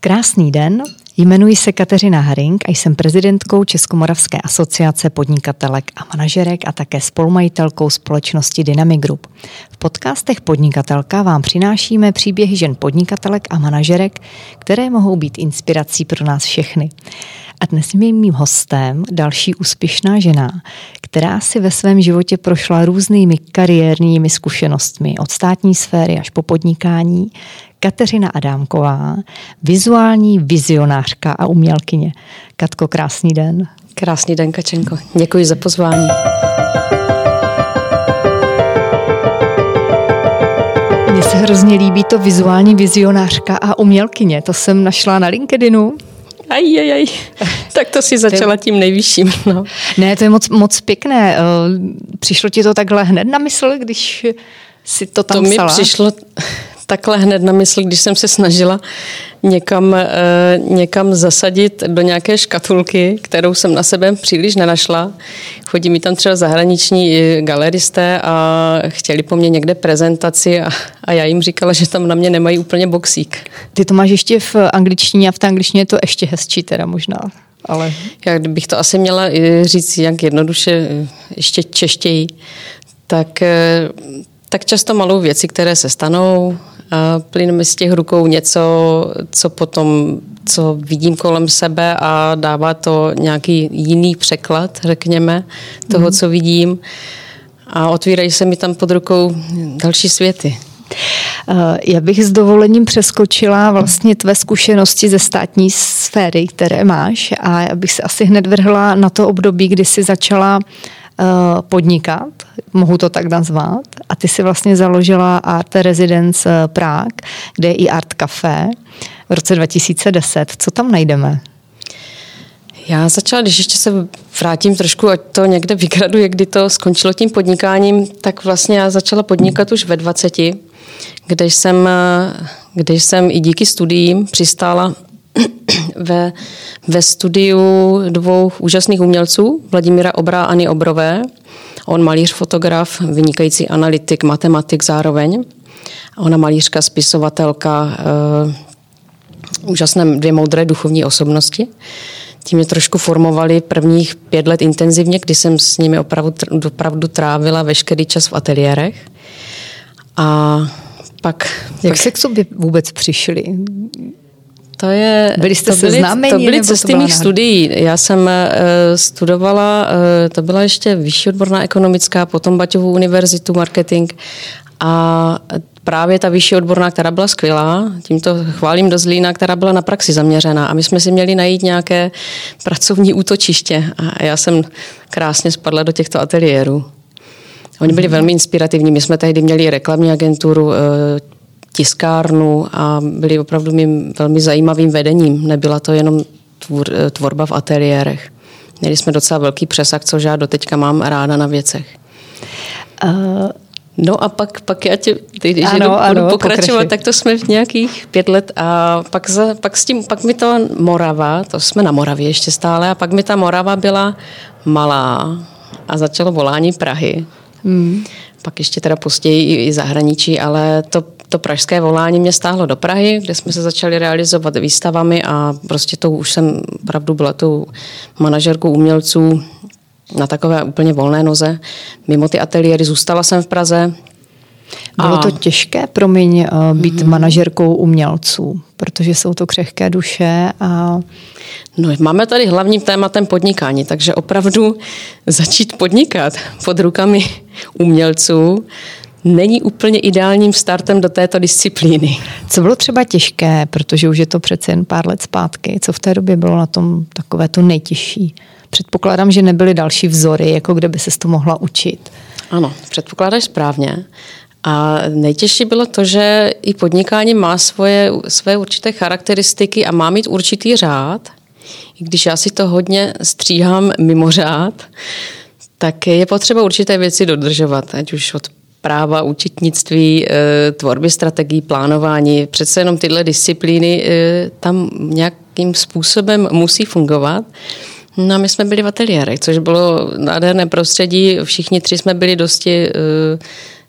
Krásný den, jmenuji se Kateřina Haring a jsem prezidentkou Českomoravské asociace podnikatelek a manažerek a také spolumajitelkou společnosti Dynamic Group. V podcastech Podnikatelka vám přinášíme příběhy žen podnikatelek a manažerek, které mohou být inspirací pro nás všechny. A dnes je mým hostem další úspěšná žena, která si ve svém životě prošla různými kariérními zkušenostmi od státní sféry až po podnikání, Kateřina Adámková, vizuální vizionářka a umělkyně. Katko, krásný den. Krásný den, Kačenko. Děkuji za pozvání. Mně se hrozně líbí to vizuální vizionářka a umělkyně. To jsem našla na LinkedInu. Aj, aj, aj. Tak to si začala tím nejvyšším. No. Ne, to je moc, moc pěkné. Eh, přišlo ti to takhle hned na mysl, když si to tam To mi psala? přišlo takhle hned na mysl, když jsem se snažila někam, eh, někam zasadit do nějaké škatulky, kterou jsem na sebe příliš nenašla. Chodí mi tam třeba zahraniční eh, galeristé a chtěli po mně někde prezentaci a, a já jim říkala, že tam na mě nemají úplně boxík. Ty to máš ještě v angličtině a v té angličtině je to ještě hezčí teda možná. Ale... Já kdybych to asi měla eh, říct jak jednoduše, ještě češtěji, tak, tak často malou věci, které se stanou, plyne mi z těch rukou něco, co potom, co vidím kolem sebe a dává to nějaký jiný překlad, řekněme, toho, mm. co vidím. A otvírají se mi tam pod rukou další světy. Já bych s dovolením přeskočila vlastně tvé zkušenosti ze státní sféry, které máš a já bych se asi hned vrhla na to období, kdy jsi začala podnikat, mohu to tak nazvat, a ty si vlastně založila Art Residence Prague, kde je i Art Café v roce 2010. Co tam najdeme? Já začala, když ještě se vrátím trošku, ať to někde vygraduje, kdy to skončilo tím podnikáním, tak vlastně já začala podnikat už ve 20, kde jsem, kde jsem i díky studiím přistála ve, ve studiu dvou úžasných umělců, Vladimíra Obra a Ani Obrové. On malíř, fotograf, vynikající analytik, matematik zároveň. A ona malířka, spisovatelka, uh, úžasné dvě moudré duchovní osobnosti. Tím mě trošku formovali prvních pět let intenzivně, kdy jsem s nimi opravdu, opravdu trávila veškerý čas v ateliérech. A pak... Jak pak... se k sobě vůbec přišli? To je, byli jste to seznámeni, to byly cesty mých studií. Já jsem uh, studovala, uh, to byla ještě vyšší odborná ekonomická, potom Baťovou univerzitu, marketing a právě ta vyšší odborná, která byla skvělá, tímto chválím do Zlína, která byla na praxi zaměřená a my jsme si měli najít nějaké pracovní útočiště a já jsem krásně spadla do těchto ateliérů. Oni byli velmi inspirativní. My jsme tehdy měli reklamní agenturu, tiskárnu a byli opravdu mým velmi zajímavým vedením. Nebyla to jenom tvor, tvorba v ateliérech. Měli jsme docela velký přesah, což já doteďka mám ráda na věcech. Uh, no a pak, pak já tě, ty, když ano, budu ano, pokračovat, pokračuj. tak to jsme v nějakých pět let a pak, za, pak, s tím, pak mi to Morava, to jsme na Moravě ještě stále, a pak mi ta Morava byla malá a začalo volání Prahy. Hmm. Pak ještě teda později i zahraničí, ale to to pražské volání mě stáhlo do Prahy, kde jsme se začali realizovat výstavami a prostě to už jsem opravdu byla tou manažerkou umělců na takové úplně volné noze. Mimo ty ateliéry zůstala jsem v Praze. Bylo to těžké, promiň, eh, být mm-hmm. manažerkou umělců, protože jsou to křehké duše a... No, máme tady hlavním tématem podnikání, takže opravdu začít podnikat pod rukami umělců není úplně ideálním startem do této disciplíny. Co bylo třeba těžké, protože už je to přece jen pár let zpátky, co v té době bylo na tom takové to nejtěžší? Předpokládám, že nebyly další vzory, jako kde by se to mohla učit. Ano, předpokládáš správně. A nejtěžší bylo to, že i podnikání má svoje, své určité charakteristiky a má mít určitý řád. I když já si to hodně stříhám mimo řád, tak je potřeba určité věci dodržovat, ať už od práva, účetnictví, eh, tvorby strategií, plánování. Přece jenom tyhle disciplíny eh, tam nějakým způsobem musí fungovat. No a my jsme byli v ateliérech, což bylo nádherné prostředí. Všichni tři jsme byli dosti, eh,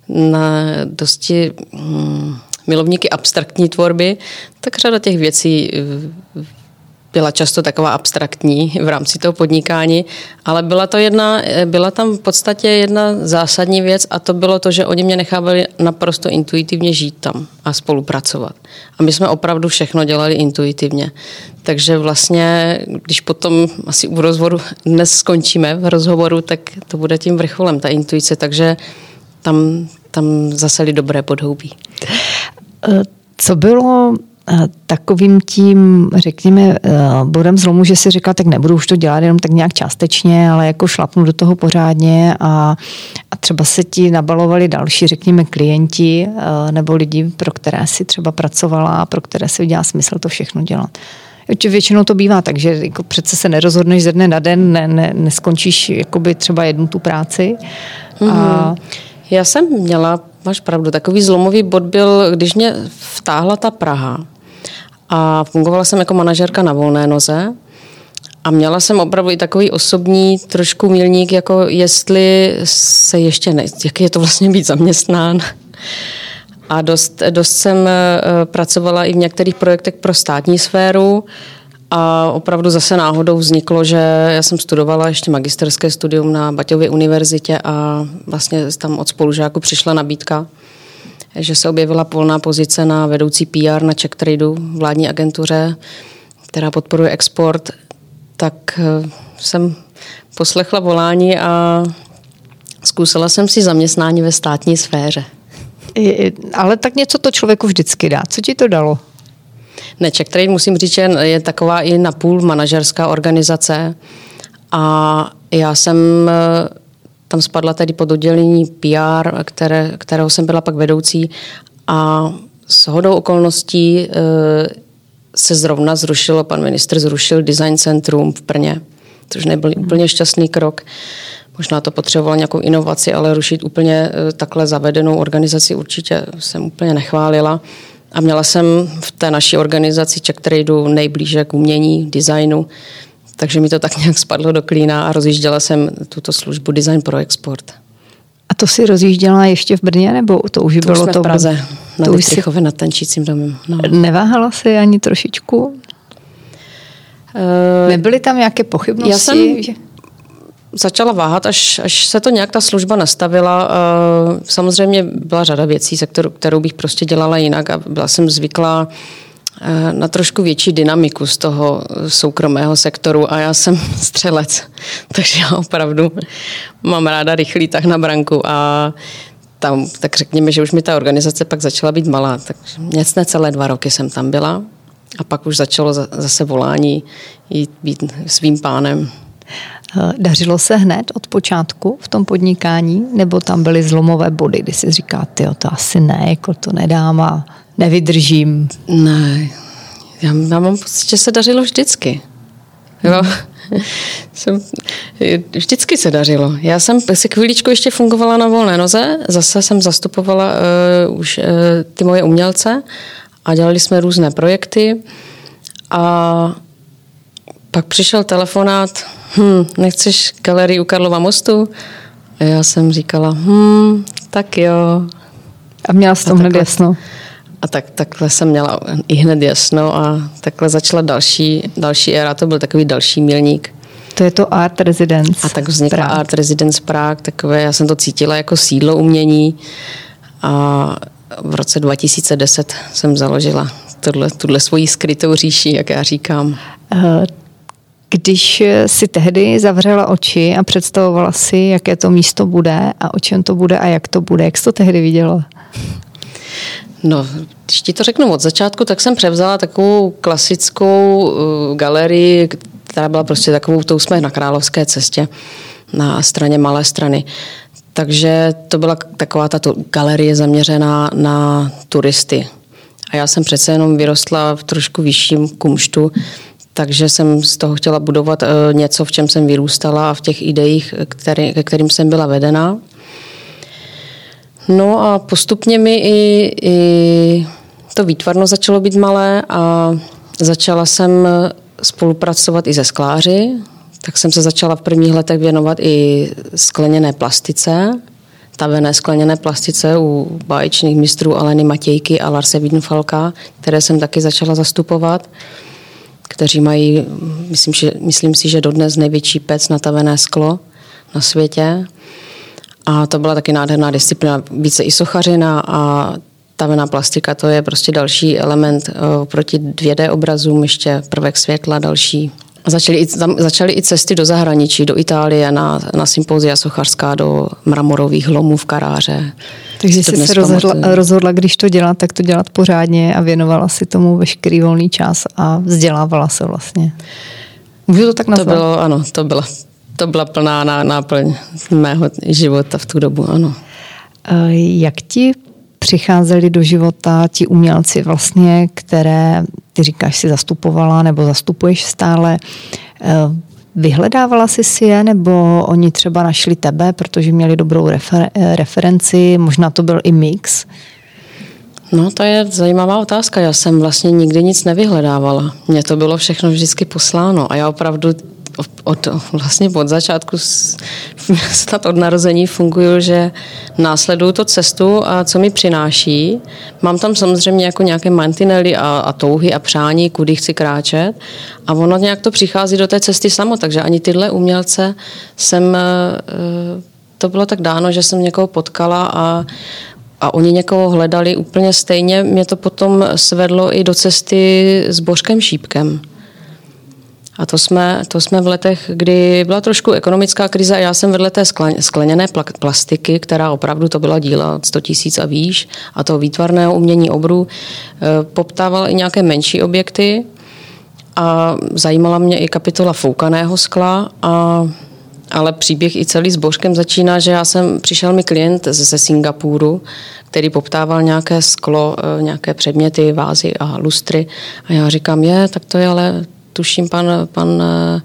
na, dosti hm, milovníky abstraktní tvorby, tak řada těch věcí byla často taková abstraktní v rámci toho podnikání, ale byla to jedna, byla tam v podstatě jedna zásadní věc a to bylo to, že oni mě nechávali naprosto intuitivně žít tam a spolupracovat. A my jsme opravdu všechno dělali intuitivně. Takže vlastně, když potom asi u rozhovoru dnes skončíme v rozhovoru, tak to bude tím vrcholem, ta intuice, takže tam, tam zaseli dobré podhoubí. Co bylo takovým tím, řekněme, eh, bodem zlomu, že si říkal, tak nebudu už to dělat jenom tak nějak částečně, ale jako šlapnu do toho pořádně a, a třeba se ti nabalovali další, řekněme, klienti eh, nebo lidi, pro které si třeba pracovala a pro které si udělá smysl to všechno dělat. Většinou to bývá tak, že jako přece se nerozhodneš ze dne na den, ne, ne, neskončíš jakoby třeba jednu tu práci. Mm-hmm. A... Já jsem měla, máš pravdu, takový zlomový bod byl, když mě vtáhla ta Praha, a fungovala jsem jako manažerka na volné noze. A měla jsem opravdu i takový osobní trošku milník, jako jestli se ještě ne, jak je to vlastně být zaměstnán. A dost, dost jsem eh, pracovala i v některých projektech pro státní sféru a opravdu zase náhodou vzniklo, že já jsem studovala ještě magisterské studium na Baťově univerzitě a vlastně tam od spolužáku přišla nabídka že se objevila volná pozice na vedoucí PR na Czech Tradeu, vládní agentuře, která podporuje export, tak eh, jsem poslechla volání a zkusila jsem si zaměstnání ve státní sféře. Ale tak něco to člověku vždycky dá. Co ti to dalo? Ne, Czech Trade musím říct, že je taková i napůl manažerská organizace a já jsem eh, tam spadla tedy pod oddělení PR, které, kterého jsem byla pak vedoucí a s hodou okolností e, se zrovna zrušilo, pan ministr zrušil design centrum v Brně, což nebyl úplně šťastný krok. Možná to potřebovalo nějakou inovaci, ale rušit úplně e, takhle zavedenou organizaci určitě jsem úplně nechválila. A měla jsem v té naší organizaci Czech Tradeu nejblíže k umění, designu, takže mi to tak nějak spadlo do klína a rozjížděla jsem tuto službu Design pro export. A to si rozjížděla ještě v Brně, nebo to už to bylo už to v Praze, na to už si... nad tančícím domem. No. Neváhala si ani trošičku? Uh, Nebyly tam nějaké pochybnosti? Já jsem že... začala váhat, až, až se to nějak ta služba nastavila. Uh, samozřejmě byla řada věcí, se kterou, kterou bych prostě dělala jinak a byla jsem zvyklá uh, na trošku větší dynamiku z toho soukromého sektoru a já jsem střelec, takže já opravdu mám ráda rychlý tak na branku a tam, tak řekněme, že už mi ta organizace pak začala být malá, takže nic celé dva roky jsem tam byla a pak už začalo zase volání jít být svým pánem. Eh, dařilo se hned od počátku v tom podnikání, nebo tam byly zlomové body, kdy si říká, ty to asi ne, jako to nedám a nevydržím. Ne, já, já mám pocit, že se dařilo vždycky. Jo. Jsem, vždycky se dařilo. Já jsem si chvíličku ještě fungovala na volné noze, zase jsem zastupovala uh, už uh, ty moje umělce a dělali jsme různé projekty a pak přišel telefonát, hm, nechceš galerii u Karlova mostu? A já jsem říkala, hm, tak jo. A měla jsi to hned jasno? A tak, takhle jsem měla i hned jasno a takhle začala další, další éra, to byl takový další milník. To je to Art Residence. A tak vznikla Prague. Art Residence Prague, takové, já jsem to cítila jako sídlo umění a v roce 2010 jsem založila tuhle, tuhle svoji skrytou říši, jak já říkám. Eh, když si tehdy zavřela oči a představovala si, jaké to místo bude a o čem to bude a jak to bude, jak jsi to tehdy viděla? No, když ti to řeknu od začátku, tak jsem převzala takovou klasickou uh, galerii, která byla prostě takovou, to jsme na Královské cestě, na straně Malé strany. Takže to byla taková tato galerie zaměřená na turisty. A já jsem přece jenom vyrostla v trošku vyšším kumštu, takže jsem z toho chtěla budovat uh, něco, v čem jsem vyrůstala a v těch ideích, který, ke kterým jsem byla vedena. No a postupně mi i, i to výtvarno začalo být malé a začala jsem spolupracovat i ze skláři, tak jsem se začala v prvních letech věnovat i skleněné plastice, tavené skleněné plastice u báječných mistrů Aleny Matějky a Larse Wiedenfalka, které jsem taky začala zastupovat, kteří mají, myslím, že, myslím si, že dodnes největší pec na tavené sklo na světě. A to byla taky nádherná disciplína, více i sochařina a tavená plastika, to je prostě další element eh, proti 2D obrazům, ještě prvek světla, další Začaly i, tam, začaly i cesty do zahraničí, do Itálie, na, na sympozia sochařská, do mramorových lomů v Karáře. Takže jsi se rozhodla, rozhodla, když to dělat, tak to dělat pořádně a věnovala si tomu veškerý volný čas a vzdělávala se vlastně. Můžu to tak nazvat? To bylo, ano, to byla, to byla plná náplň mého života v tu dobu, ano. Jak ti přicházeli do života ti umělci vlastně, které ty říkáš si zastupovala nebo zastupuješ stále, eh, Vyhledávala jsi si je, nebo oni třeba našli tebe, protože měli dobrou refer- eh, referenci, možná to byl i mix? No, to je zajímavá otázka. Já jsem vlastně nikdy nic nevyhledávala. Mně to bylo všechno vždycky posláno a já opravdu od, vlastně od začátku, snad od narození funguju, že následuju to cestu a co mi přináší. Mám tam samozřejmě jako nějaké mantinely a, a touhy a přání, kudy chci kráčet a ono nějak to přichází do té cesty samo, takže ani tyhle umělce jsem, eh, to bylo tak dáno, že jsem někoho potkala a a oni někoho hledali úplně stejně. Mě to potom svedlo i do cesty s Božkem Šípkem. A to jsme, to jsme v letech, kdy byla trošku ekonomická krize a já jsem vedle té skleněné plastiky, která opravdu to byla díla 100 tisíc a výš a toho výtvarného umění obru, eh, poptával i nějaké menší objekty a zajímala mě i kapitola foukaného skla a ale příběh i celý s Božkem začíná, že já jsem, přišel mi klient ze Singapuru, který poptával nějaké sklo, eh, nějaké předměty, vázy a lustry. A já říkám, je, tak to je ale tuším pan, pan eh,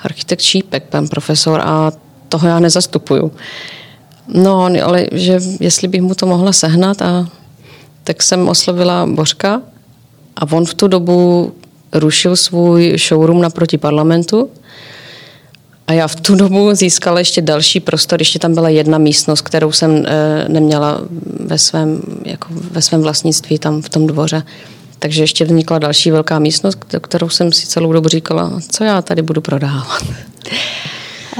architekt Šípek, pan profesor, a toho já nezastupuju. No, ale že jestli bych mu to mohla sehnat, a tak jsem oslovila Božka a on v tu dobu rušil svůj showroom naproti parlamentu a já v tu dobu získala ještě další prostor, ještě tam byla jedna místnost, kterou jsem e, neměla ve svém, jako ve svém vlastnictví tam v tom dvoře. Takže ještě vznikla další velká místnost, kterou jsem si celou dobu říkala, co já tady budu prodávat.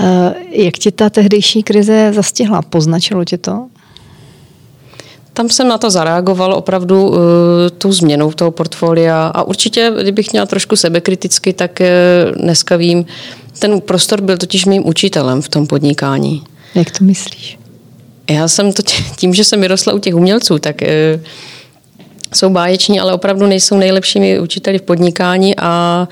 Eh, jak ti ta tehdejší krize zastihla? Poznačilo tě to? Tam jsem na to zareagoval opravdu uh, tou změnou toho portfolia a určitě, kdybych měla trošku sebekriticky, tak uh, dneska vím, ten prostor byl totiž mým učitelem v tom podnikání. Jak to myslíš? Já jsem to tím, že jsem vyrostla u těch umělců, tak uh, jsou báječní, ale opravdu nejsou nejlepšími učiteli v podnikání a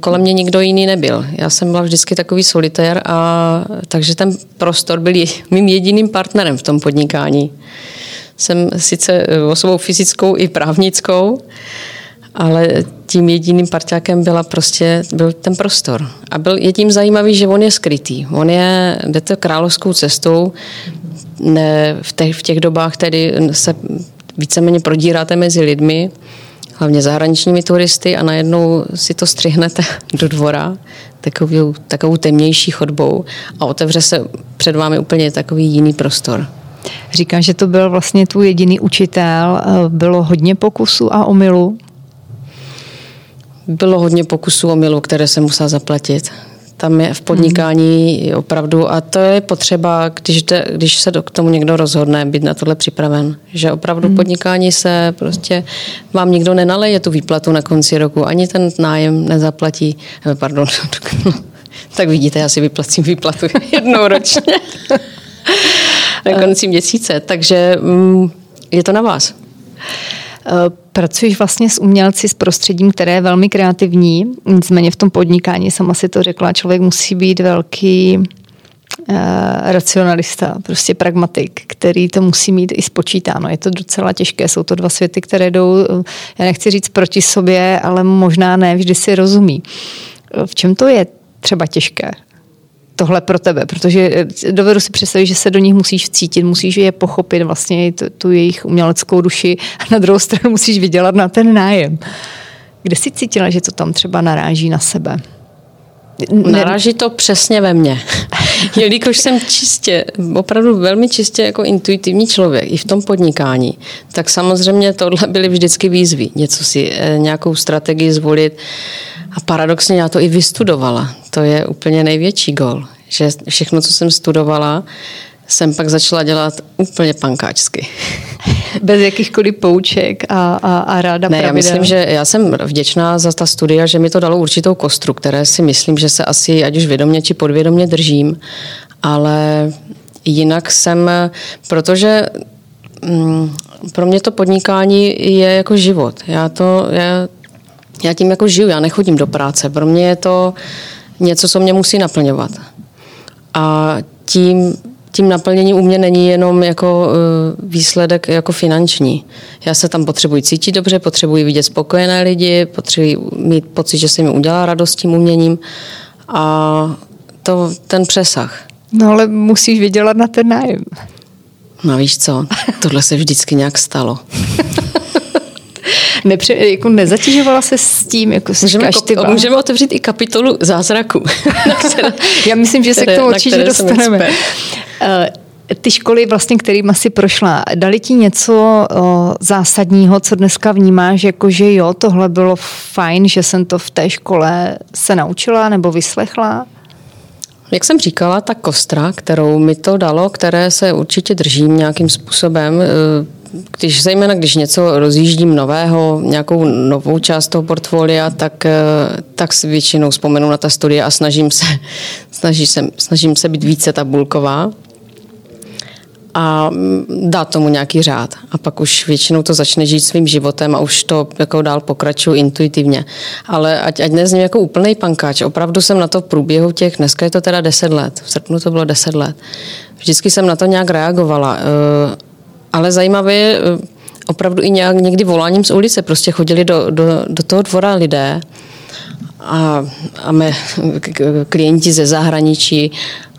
kolem mě nikdo jiný nebyl. Já jsem byla vždycky takový solitér a takže ten prostor byl mým jediným partnerem v tom podnikání. Jsem sice osobou fyzickou i právnickou, ale tím jediným parťákem byla prostě, byl ten prostor. A byl, je tím zajímavý, že on je skrytý. On je, jde to královskou cestou, ne, v, těch, v těch dobách tedy se víceméně prodíráte mezi lidmi, hlavně zahraničními turisty a najednou si to střihnete do dvora takovou, takovou temnější chodbou a otevře se před vámi úplně takový jiný prostor. Říkáš, že to byl vlastně tvůj jediný učitel. Bylo hodně pokusů a omylů? Bylo hodně pokusů o milu, které jsem musela zaplatit. Tam je v podnikání mm. opravdu, a to je potřeba, když, de, když se k tomu někdo rozhodne, být na tohle připraven. Že opravdu mm. podnikání se prostě, vám nikdo nenaleje tu výplatu na konci roku, ani ten nájem nezaplatí, eh, pardon, tak vidíte, já si vyplacím výplatu jednou ročně na konci měsíce, takže mm, je to na vás. Eh, pracuješ vlastně s umělci, s prostředím, které je velmi kreativní. Nicméně v tom podnikání, sama si to řekla, člověk musí být velký uh, racionalista, prostě pragmatik, který to musí mít i spočítáno. Je to docela těžké, jsou to dva světy, které jdou, eh, já nechci říct proti sobě, ale možná ne vždy si rozumí. V čem to je třeba těžké? Tohle pro tebe, protože eh, dovedu si představit, že se do nich musíš cítit, musíš je pochopit vlastně tu, tu jejich uměleckou duši a na druhou stranu musíš vydělat na ten nájem. Kde jsi cítila, že to tam třeba naráží na sebe? Naráží to přesně ve mně. jelikož jsem čistě, opravdu velmi čistě jako intuitivní člověk i v tom podnikání, tak samozřejmě tohle byly vždycky výzvy. Něco si, eh, nějakou strategii zvolit. A paradoxně já to i vystudovala. To je úplně největší gol. Že všechno, co jsem studovala, jsem pak začala dělat úplně pankáčsky. Bez jakýchkoliv pouček a, a, a ráda Ne, pravidel. já myslím, že já jsem vděčná za ta studia, že mi to dalo určitou kostru, které si myslím, že se asi ať už vědomě či podvědomě držím, ale jinak jsem, protože mm, pro mě to podnikání je jako život. Já to, já, já tím jako žiju, já nechodím do práce. Pro mě je to něco, co mě musí naplňovat. A tím tím naplněním u mě není jenom jako výsledek jako finanční. Já se tam potřebuji cítit dobře, potřebuji vidět spokojené lidi, potřebuji mít pocit, že se mi udělá radost tím uměním a to, ten přesah. No ale musíš vydělat na ten nájem. No víš co, tohle se vždycky nějak stalo. Nepře, jako nezatěžovala se s tím, jako můžeme, ko- můžeme otevřít i kapitolu zázraku. Já myslím, že se k tomu určitě dostaneme. Ty školy, vlastně, kterým asi prošla, dali ti něco o, zásadního, co dneska vnímáš, jako že jo, tohle bylo fajn, že jsem to v té škole se naučila nebo vyslechla? Jak jsem říkala, ta kostra, kterou mi to dalo, které se určitě držím nějakým způsobem, když zejména když něco rozjíždím nového, nějakou novou část toho portfolia, tak, tak si většinou vzpomenu na ta studie a snažím se, snažím se, snažím se být více tabulková a dát tomu nějaký řád. A pak už většinou to začne žít svým životem a už to jako dál pokračuju intuitivně. Ale ať, ať nezním jako úplný pankáč, opravdu jsem na to v průběhu těch, dneska je to teda 10 let, v srpnu to bylo 10 let. Vždycky jsem na to nějak reagovala. Ale zajímavé je opravdu i nějak někdy voláním z ulice. Prostě chodili do, do, do toho dvora lidé a, a mé klienti ze zahraničí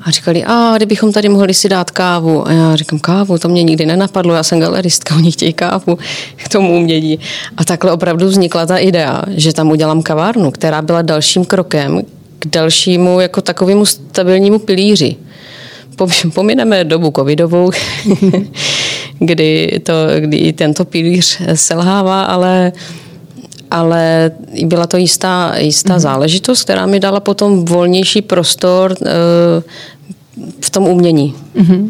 a říkali, a kdybychom tady mohli si dát kávu. A já říkám, kávu, to mě nikdy nenapadlo, já jsem galeristka, oni chtějí kávu k tomu umění. A takhle opravdu vznikla ta idea, že tam udělám kavárnu, která byla dalším krokem k dalšímu jako takovému stabilnímu pilíři. Pomineme dobu covidovou, kdy, to, kdy tento pilíř selhává, ale ale byla to jistá, jistá mm. záležitost, která mi dala potom volnější prostor uh, v tom umění. Mm.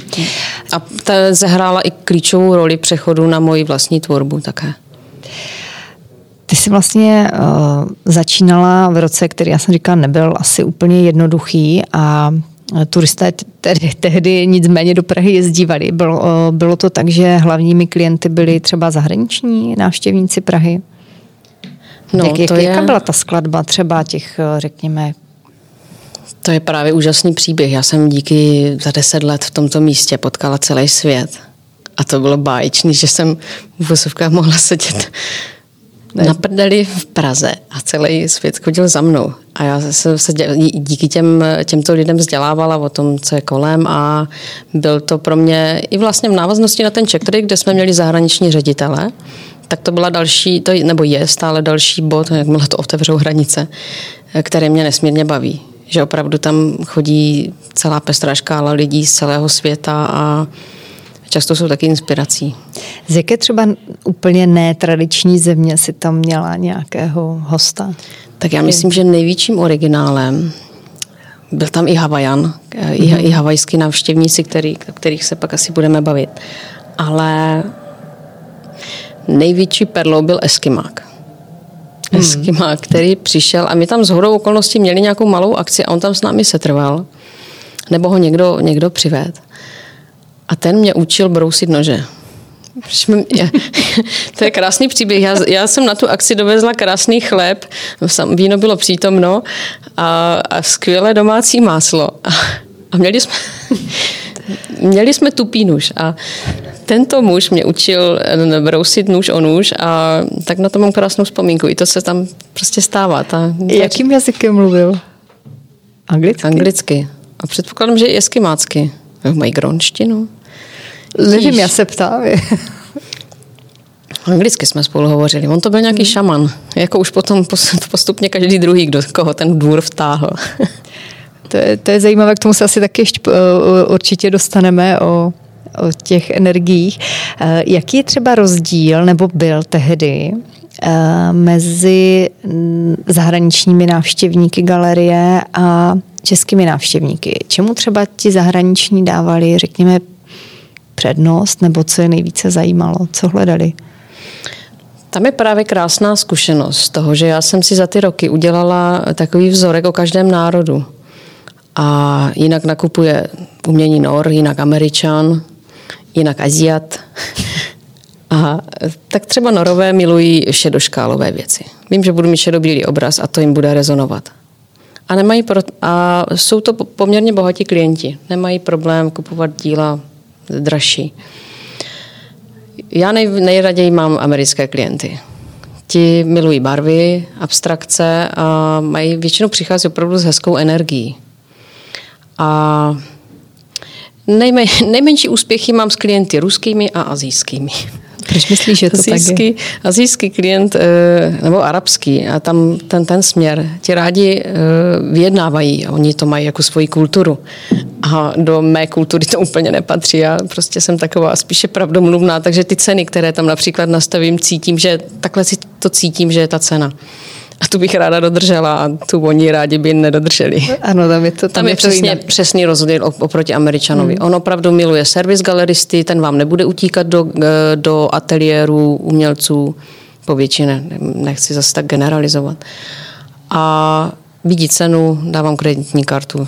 A ta zahrála i klíčovou roli přechodu na moji vlastní tvorbu také. Ty jsi vlastně uh, začínala v roce, který já jsem říkala nebyl asi úplně jednoduchý a turisté tedy, tehdy nicméně do Prahy jezdívali. Bylo, bylo to tak, že hlavními klienty byli třeba zahraniční návštěvníci Prahy? No, jak, to jaká je... byla ta skladba třeba těch, řekněme, to je právě úžasný příběh. Já jsem díky za deset let v tomto místě potkala celý svět. A to bylo báječný, že jsem v vozovkách mohla sedět. Na prdeli v Praze a celý svět chodil za mnou. A já jsem se díky těm, těmto lidem vzdělávala o tom, co je kolem a byl to pro mě i vlastně v návaznosti na ten Czech kde jsme měli zahraniční ředitele, tak to byla další, to, nebo je stále další bod, jakmile to otevřou hranice, které mě nesmírně baví. Že opravdu tam chodí celá pestrá škála lidí z celého světa a často jsou taky inspirací. Z jaké třeba úplně netradiční země si tam měla nějakého hosta? Tak já myslím, že největším originálem byl tam i Havajan, mm-hmm. i, i havajský návštěvníci, který, o kterých se pak asi budeme bavit. Ale největší perlou byl Eskimák. Hmm. Eskimák, který přišel a my tam z hodou okolností měli nějakou malou akci a on tam s námi setrval. Nebo ho někdo, někdo přived. A ten mě učil brousit nože. to je krásný příběh. Já, já jsem na tu akci dovezla krásný chléb, víno bylo přítomno a, a skvělé domácí máslo. A, a měli jsme, měli jsme tupý nůž a tento muž mě učil brousit nůž o nůž a tak na to mám krásnou vzpomínku. I to se tam prostě stává. Ta, Jakým jazykem mluvil? Anglicky? Anglicky. A předpokládám, že i eskimácky. Mají gronštinu. Nevím, já se ptám. Anglicky jsme spolu hovořili. On to byl nějaký hmm. šaman. Jako už potom postupně každý druhý, kdo koho ten dvůr vtáhl. To je, to je zajímavé, k tomu se asi taky ještě určitě dostaneme o, o těch energiích. Jaký je třeba rozdíl, nebo byl tehdy, mezi mm, zahraničními návštěvníky galerie a českými návštěvníky? Čemu třeba ti zahraniční dávali, řekněme, přednost, nebo co je nejvíce zajímalo, co hledali? Tam je právě krásná zkušenost toho, že já jsem si za ty roky udělala takový vzorek o každém národu. A jinak nakupuje umění Nor, jinak Američan, jinak Aziat. A tak třeba Norové milují šedoškálové věci. Vím, že budu mít šedobílý obraz a to jim bude rezonovat. A, nemají pro, a jsou to poměrně bohatí klienti. Nemají problém kupovat díla dražší. Já nej, nejraději mám americké klienty. Ti milují barvy, abstrakce a mají, většinou přichází opravdu s hezkou energií. A nejme, nejmenší úspěchy mám s klienty ruskými a azijskými. Proč myslíš, že to tak je? Azijský klient, eh, nebo arabský, a tam ten, ten směr, ti rádi eh, vyjednávají, oni to mají jako svoji kulturu. A do mé kultury to úplně nepatří. Já prostě jsem taková spíše pravdomluvná, takže ty ceny, které tam například nastavím, cítím, že takhle si to cítím, že je ta cena. A tu bych ráda dodržela a tu oni rádi by nedodrželi. Ano, tam je to Tam, tam je, je přesně, to přesný rozdíl oproti Američanovi. Hmm. On opravdu miluje servis galeristy, ten vám nebude utíkat do, eh, do ateliéru umělců, po většině, nechci zase tak generalizovat. A vidí cenu, dávám kreditní kartu,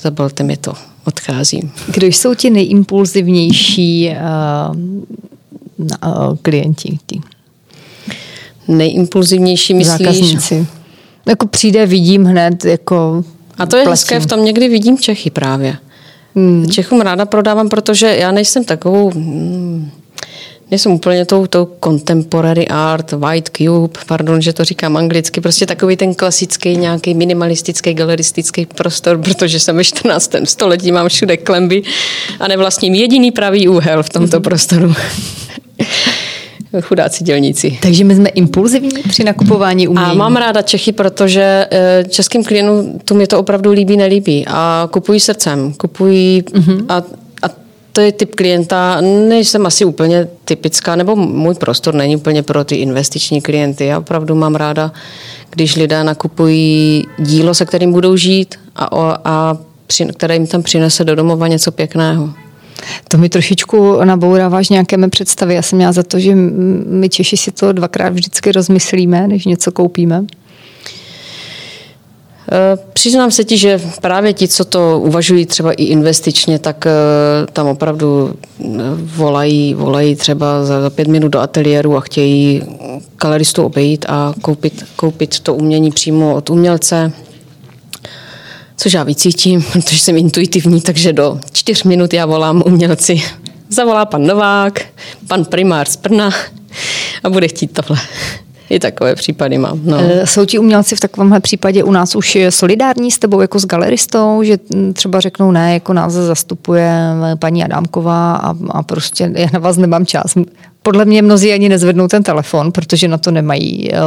zabalte mi to, odcházím. Kdo jsou ti nejimpulzivnější uh, uh, klienti? Ty? Nejimpulzivnější myslíš? Zákazníci. Jako přijde, vidím hned, jako A to je platím. hezké, v tom někdy vidím Čechy právě. Hmm. Čechům ráda prodávám, protože já nejsem takovou... Hmm, nejsem úplně tou, tou contemporary art, white cube, pardon, že to říkám anglicky, prostě takový ten klasický nějaký minimalistický galeristický prostor, protože jsem ve 14. století, mám všude klemby a nevlastním jediný pravý úhel v tomto mm-hmm. prostoru. chudáci dělníci. Takže my jsme impulzivní při nakupování umění. A mám ráda Čechy, protože eh, českým klientům je to opravdu líbí, nelíbí. A kupují srdcem, kupují mm-hmm. a to je typ klienta, nejsem asi úplně typická, nebo můj prostor není úplně pro ty investiční klienty. Já opravdu mám ráda, když lidé nakupují dílo, se kterým budou žít a, a při, které jim tam přinese do domova něco pěkného. To mi trošičku nabouráváš nějaké mé představy. Já jsem měla za to, že my Češi si to dvakrát vždycky rozmyslíme, než něco koupíme. Eh, přiznám se ti, že právě ti, co to uvažují třeba i investičně, tak eh, tam opravdu eh, volají, volají třeba za pět minut do ateliéru a chtějí galeristu obejít a koupit, koupit to umění přímo od umělce, což já vycítím, protože jsem intuitivní, takže do čtyř minut já volám umělci. Zavolá pan Novák, pan primár z Brna a bude chtít tohle. I takové případy mám. No. Eh, jsou ti umělci v takovémhle případě u nás už solidární s tebou jako s galeristou, že třeba řeknou ne, jako nás zastupuje paní Adámková a, a prostě já na vás nemám čas. Podle mě mnozí ani nezvednou ten telefon, protože na to nemají eh,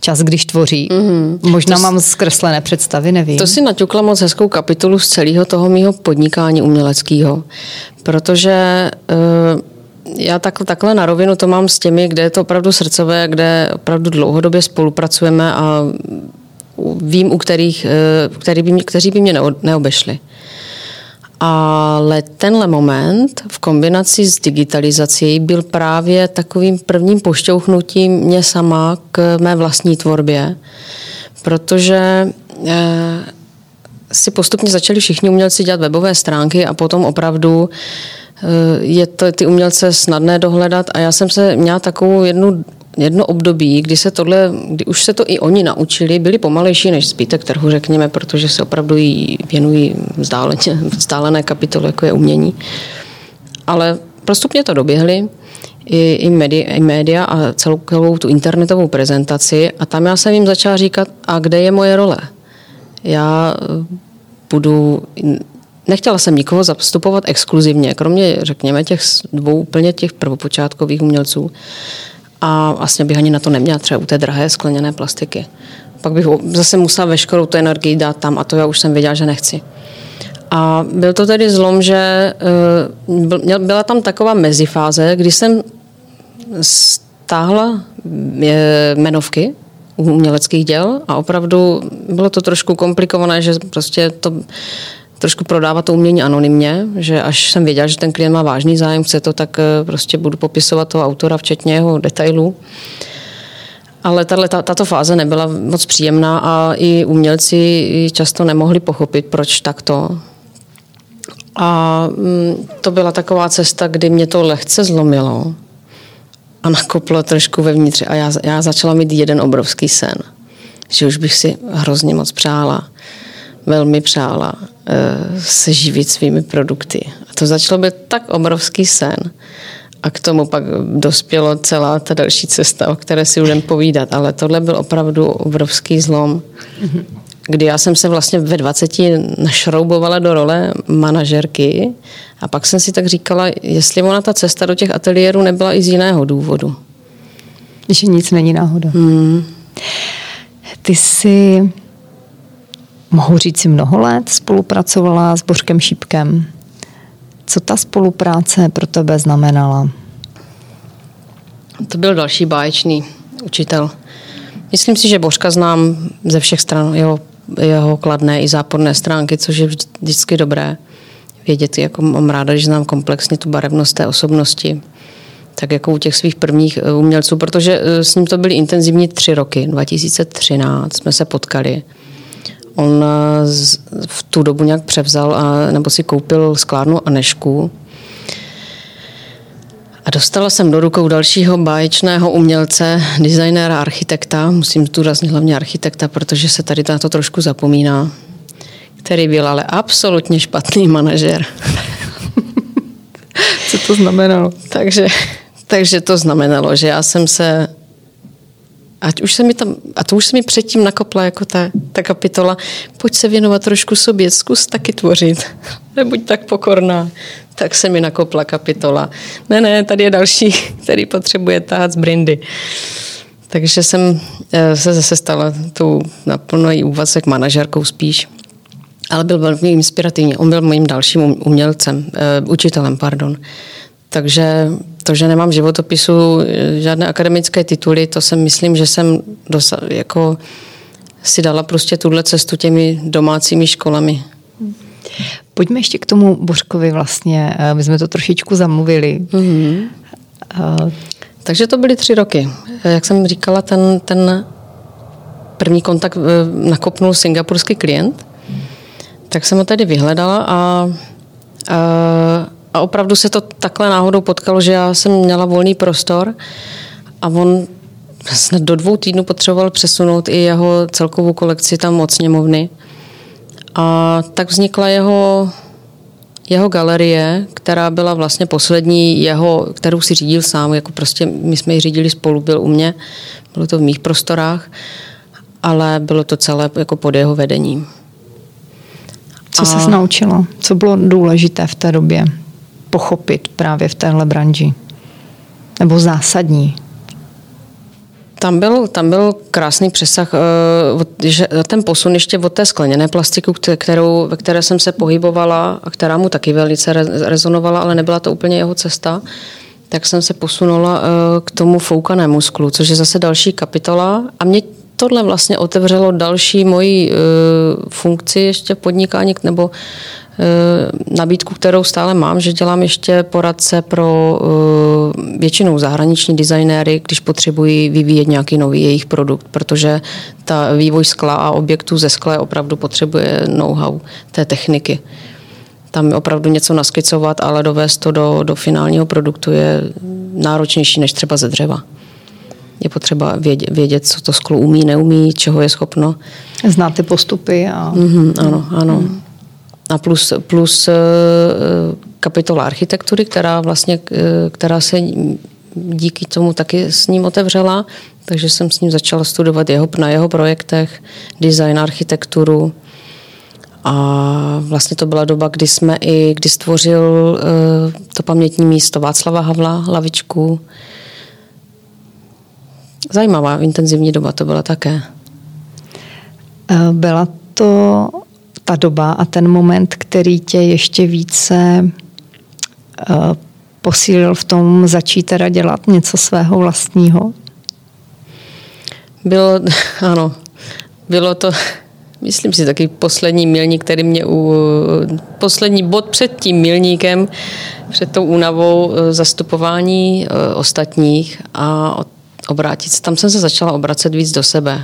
čas, když tvoří. Mm-hmm. Možná to mám zkreslené představy, nevím. To si naťukla moc hezkou kapitolu z celého toho mého podnikání uměleckého, protože uh, já tak, takhle na rovinu to mám s těmi, kde je to opravdu srdcové, kde opravdu dlouhodobě spolupracujeme a vím, u kterých, eh, který by mě, kteří by mě neobešli. Ale tenhle moment v kombinaci s digitalizací byl právě takovým prvním pošťouchnutím mě sama k mé vlastní tvorbě, protože eh, si postupně začali všichni umělci dělat webové stránky a potom opravdu je to ty umělce snadné dohledat a já jsem se měla takovou jednu jedno období, kdy se tohle, kdy už se to i oni naučili, byli pomalejší než zbytek trhu, řekněme, protože se opravdu jí věnují vzdáleně, vzdálené kapitole, jako je umění. Ale postupně to doběhli i, i, média, i média a celou, celou tu internetovou prezentaci a tam já jsem jim začala říkat, a kde je moje role? Já budu Nechtěla jsem nikoho zastupovat exkluzivně, kromě, řekněme, těch dvou úplně těch prvopočátkových umělců. A vlastně bych ani na to neměla třeba u té drahé skleněné plastiky. Pak bych zase musela veškerou tu energii dát tam a to já už jsem věděla, že nechci. A byl to tedy zlom, že eh, byla tam taková mezifáze, kdy jsem stáhla eh, jmenovky uměleckých děl a opravdu bylo to trošku komplikované, že prostě to trošku prodávat to umění anonymně, že až jsem věděla, že ten klient má vážný zájem, chce to, tak eh, prostě budu popisovat toho autora, včetně jeho detailů. Ale tato, tato fáze nebyla moc příjemná a i umělci často nemohli pochopit, proč takto. A mm, to byla taková cesta, kdy mě to lehce zlomilo a nakoplo trošku vevnitř a já, já začala mít jeden obrovský sen, že už bych si hrozně moc přála, velmi přála se živit svými produkty. A to začalo být tak obrovský sen. A k tomu pak dospělo celá ta další cesta, o které si budeme povídat. Ale tohle byl opravdu obrovský zlom. Kdy já jsem se vlastně ve 20 našroubovala do role manažerky a pak jsem si tak říkala, jestli ona ta cesta do těch ateliérů nebyla i z jiného důvodu. Že nic není náhoda. Hmm. Ty jsi, mohu říct si mnoho let, spolupracovala s Božkem Šípkem. Co ta spolupráce pro tebe znamenala? To byl další báječný učitel. Myslím si, že Božka znám ze všech stran. Jeho jeho kladné i záporné stránky, což je vždycky dobré vědět, jako mám ráda, že znám komplexně tu barevnost té osobnosti, tak jako u těch svých prvních eh, umělců, protože eh, s ním to byly intenzivní tři roky. 2013 jsme se potkali. On v tu dobu nějak převzal, a, nebo si koupil sklárnu Anešku, a dostala jsem do rukou dalšího báječného umělce, designéra, architekta, musím zdůraznit hlavně architekta, protože se tady na to trošku zapomíná, který byl ale absolutně špatný manažer. Co to znamenalo? takže, takže to znamenalo, že já jsem se ať už se mi tam, a to už se mi předtím nakopla jako ta, ta kapitola, pojď se věnovat trošku sobě, zkus taky tvořit, nebuď tak pokorná. Tak se mi nakopla kapitola. Ne, ne, tady je další, který potřebuje tahat z brindy. Takže jsem eh, se zase stala tou naplno úvazek manažerkou spíš. Ale byl velmi inspirativní. On byl mým dalším umělcem, uh, učitelem, pardon. Takže to, že nemám životopisu eh, žádné akademické tituly, to jsem myslím, že jsem dosa- jako si dala prostě tuhle cestu těmi domácími školami. Pojďme ještě k tomu Božkovi vlastně. Eh, my jsme to trošičku zamluvili. Mm-hmm. Uh, Takže to byly tři roky. Jak jsem říkala, ten, ten první kontakt nakopnul singapurský klient, tak jsem ho tady vyhledala a, a a opravdu se to takhle náhodou potkalo, že já jsem měla volný prostor a on snad do dvou týdnů potřeboval přesunout i jeho celkovou kolekci tam od sněmovny. A tak vznikla jeho, jeho galerie, která byla vlastně poslední jeho, kterou si řídil sám, jako prostě my jsme ji řídili spolu, byl u mě, bylo to v mých prostorách, ale bylo to celé jako pod jeho vedením. Co se naučila? Co bylo důležité v té době? Pochopit právě v téhle branži? Nebo zásadní? Tam byl, tam byl krásný přesah, eh, že ten posun ještě od té skleněné plastiku, kterou, ve které jsem se pohybovala a která mu taky velice rezonovala, ale nebyla to úplně jeho cesta, tak jsem se posunula eh, k tomu foukanému sklu, což je zase další kapitola. A mě tohle vlastně otevřelo další moji eh, funkci ještě podnikání nebo nabídku, kterou stále mám, že dělám ještě poradce pro eh, většinou zahraniční designéry, když potřebují vyvíjet nějaký nový jejich produkt, protože ta vývoj skla a objektů ze skla opravdu potřebuje know-how té techniky. Tam je opravdu něco naskicovat, ale dovést to do, do finálního produktu je náročnější než třeba ze dřeva. Je potřeba vědět, vědět, co to sklo umí, neumí, čeho je schopno. Znáte postupy a... Mm-hmm, ano, ano. Mm a plus, plus eh, kapitola architektury, která vlastně, eh, která se díky tomu taky s ním otevřela, takže jsem s ním začala studovat jeho, na jeho projektech, design, architekturu. A vlastně to byla doba, kdy jsme i, kdy stvořil eh, to pamětní místo Václava Havla, lavičku. Zajímavá, intenzivní doba to byla také. Byla to ta doba a ten moment, který tě ještě více posílil v tom začít teda dělat něco svého vlastního? Bylo, ano, bylo to, myslím si, taky poslední milník, který mě, u, poslední bod před tím milníkem, před tou únavou e, zastupování e, ostatních a obrátit se. Tam jsem se začala obracet víc do sebe,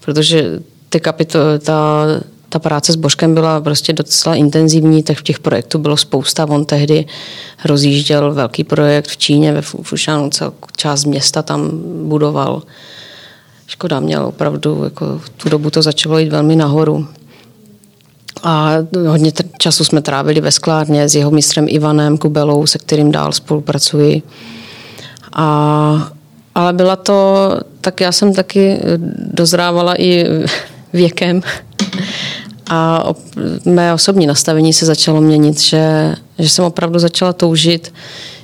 protože ty kapito, ta, ta práce s Božkem byla prostě docela intenzivní, tak v těch projektů bylo spousta. On tehdy rozjížděl velký projekt v Číně, ve Fushanu, cel, část města tam budoval. Škoda, měl opravdu, jako tu dobu to začalo jít velmi nahoru. A hodně času jsme trávili ve sklárně s jeho mistrem Ivanem Kubelou, se kterým dál spolupracuji. A, ale byla to, tak já jsem taky dozrávala i věkem a mé osobní nastavení se začalo měnit, že, že jsem opravdu začala toužit,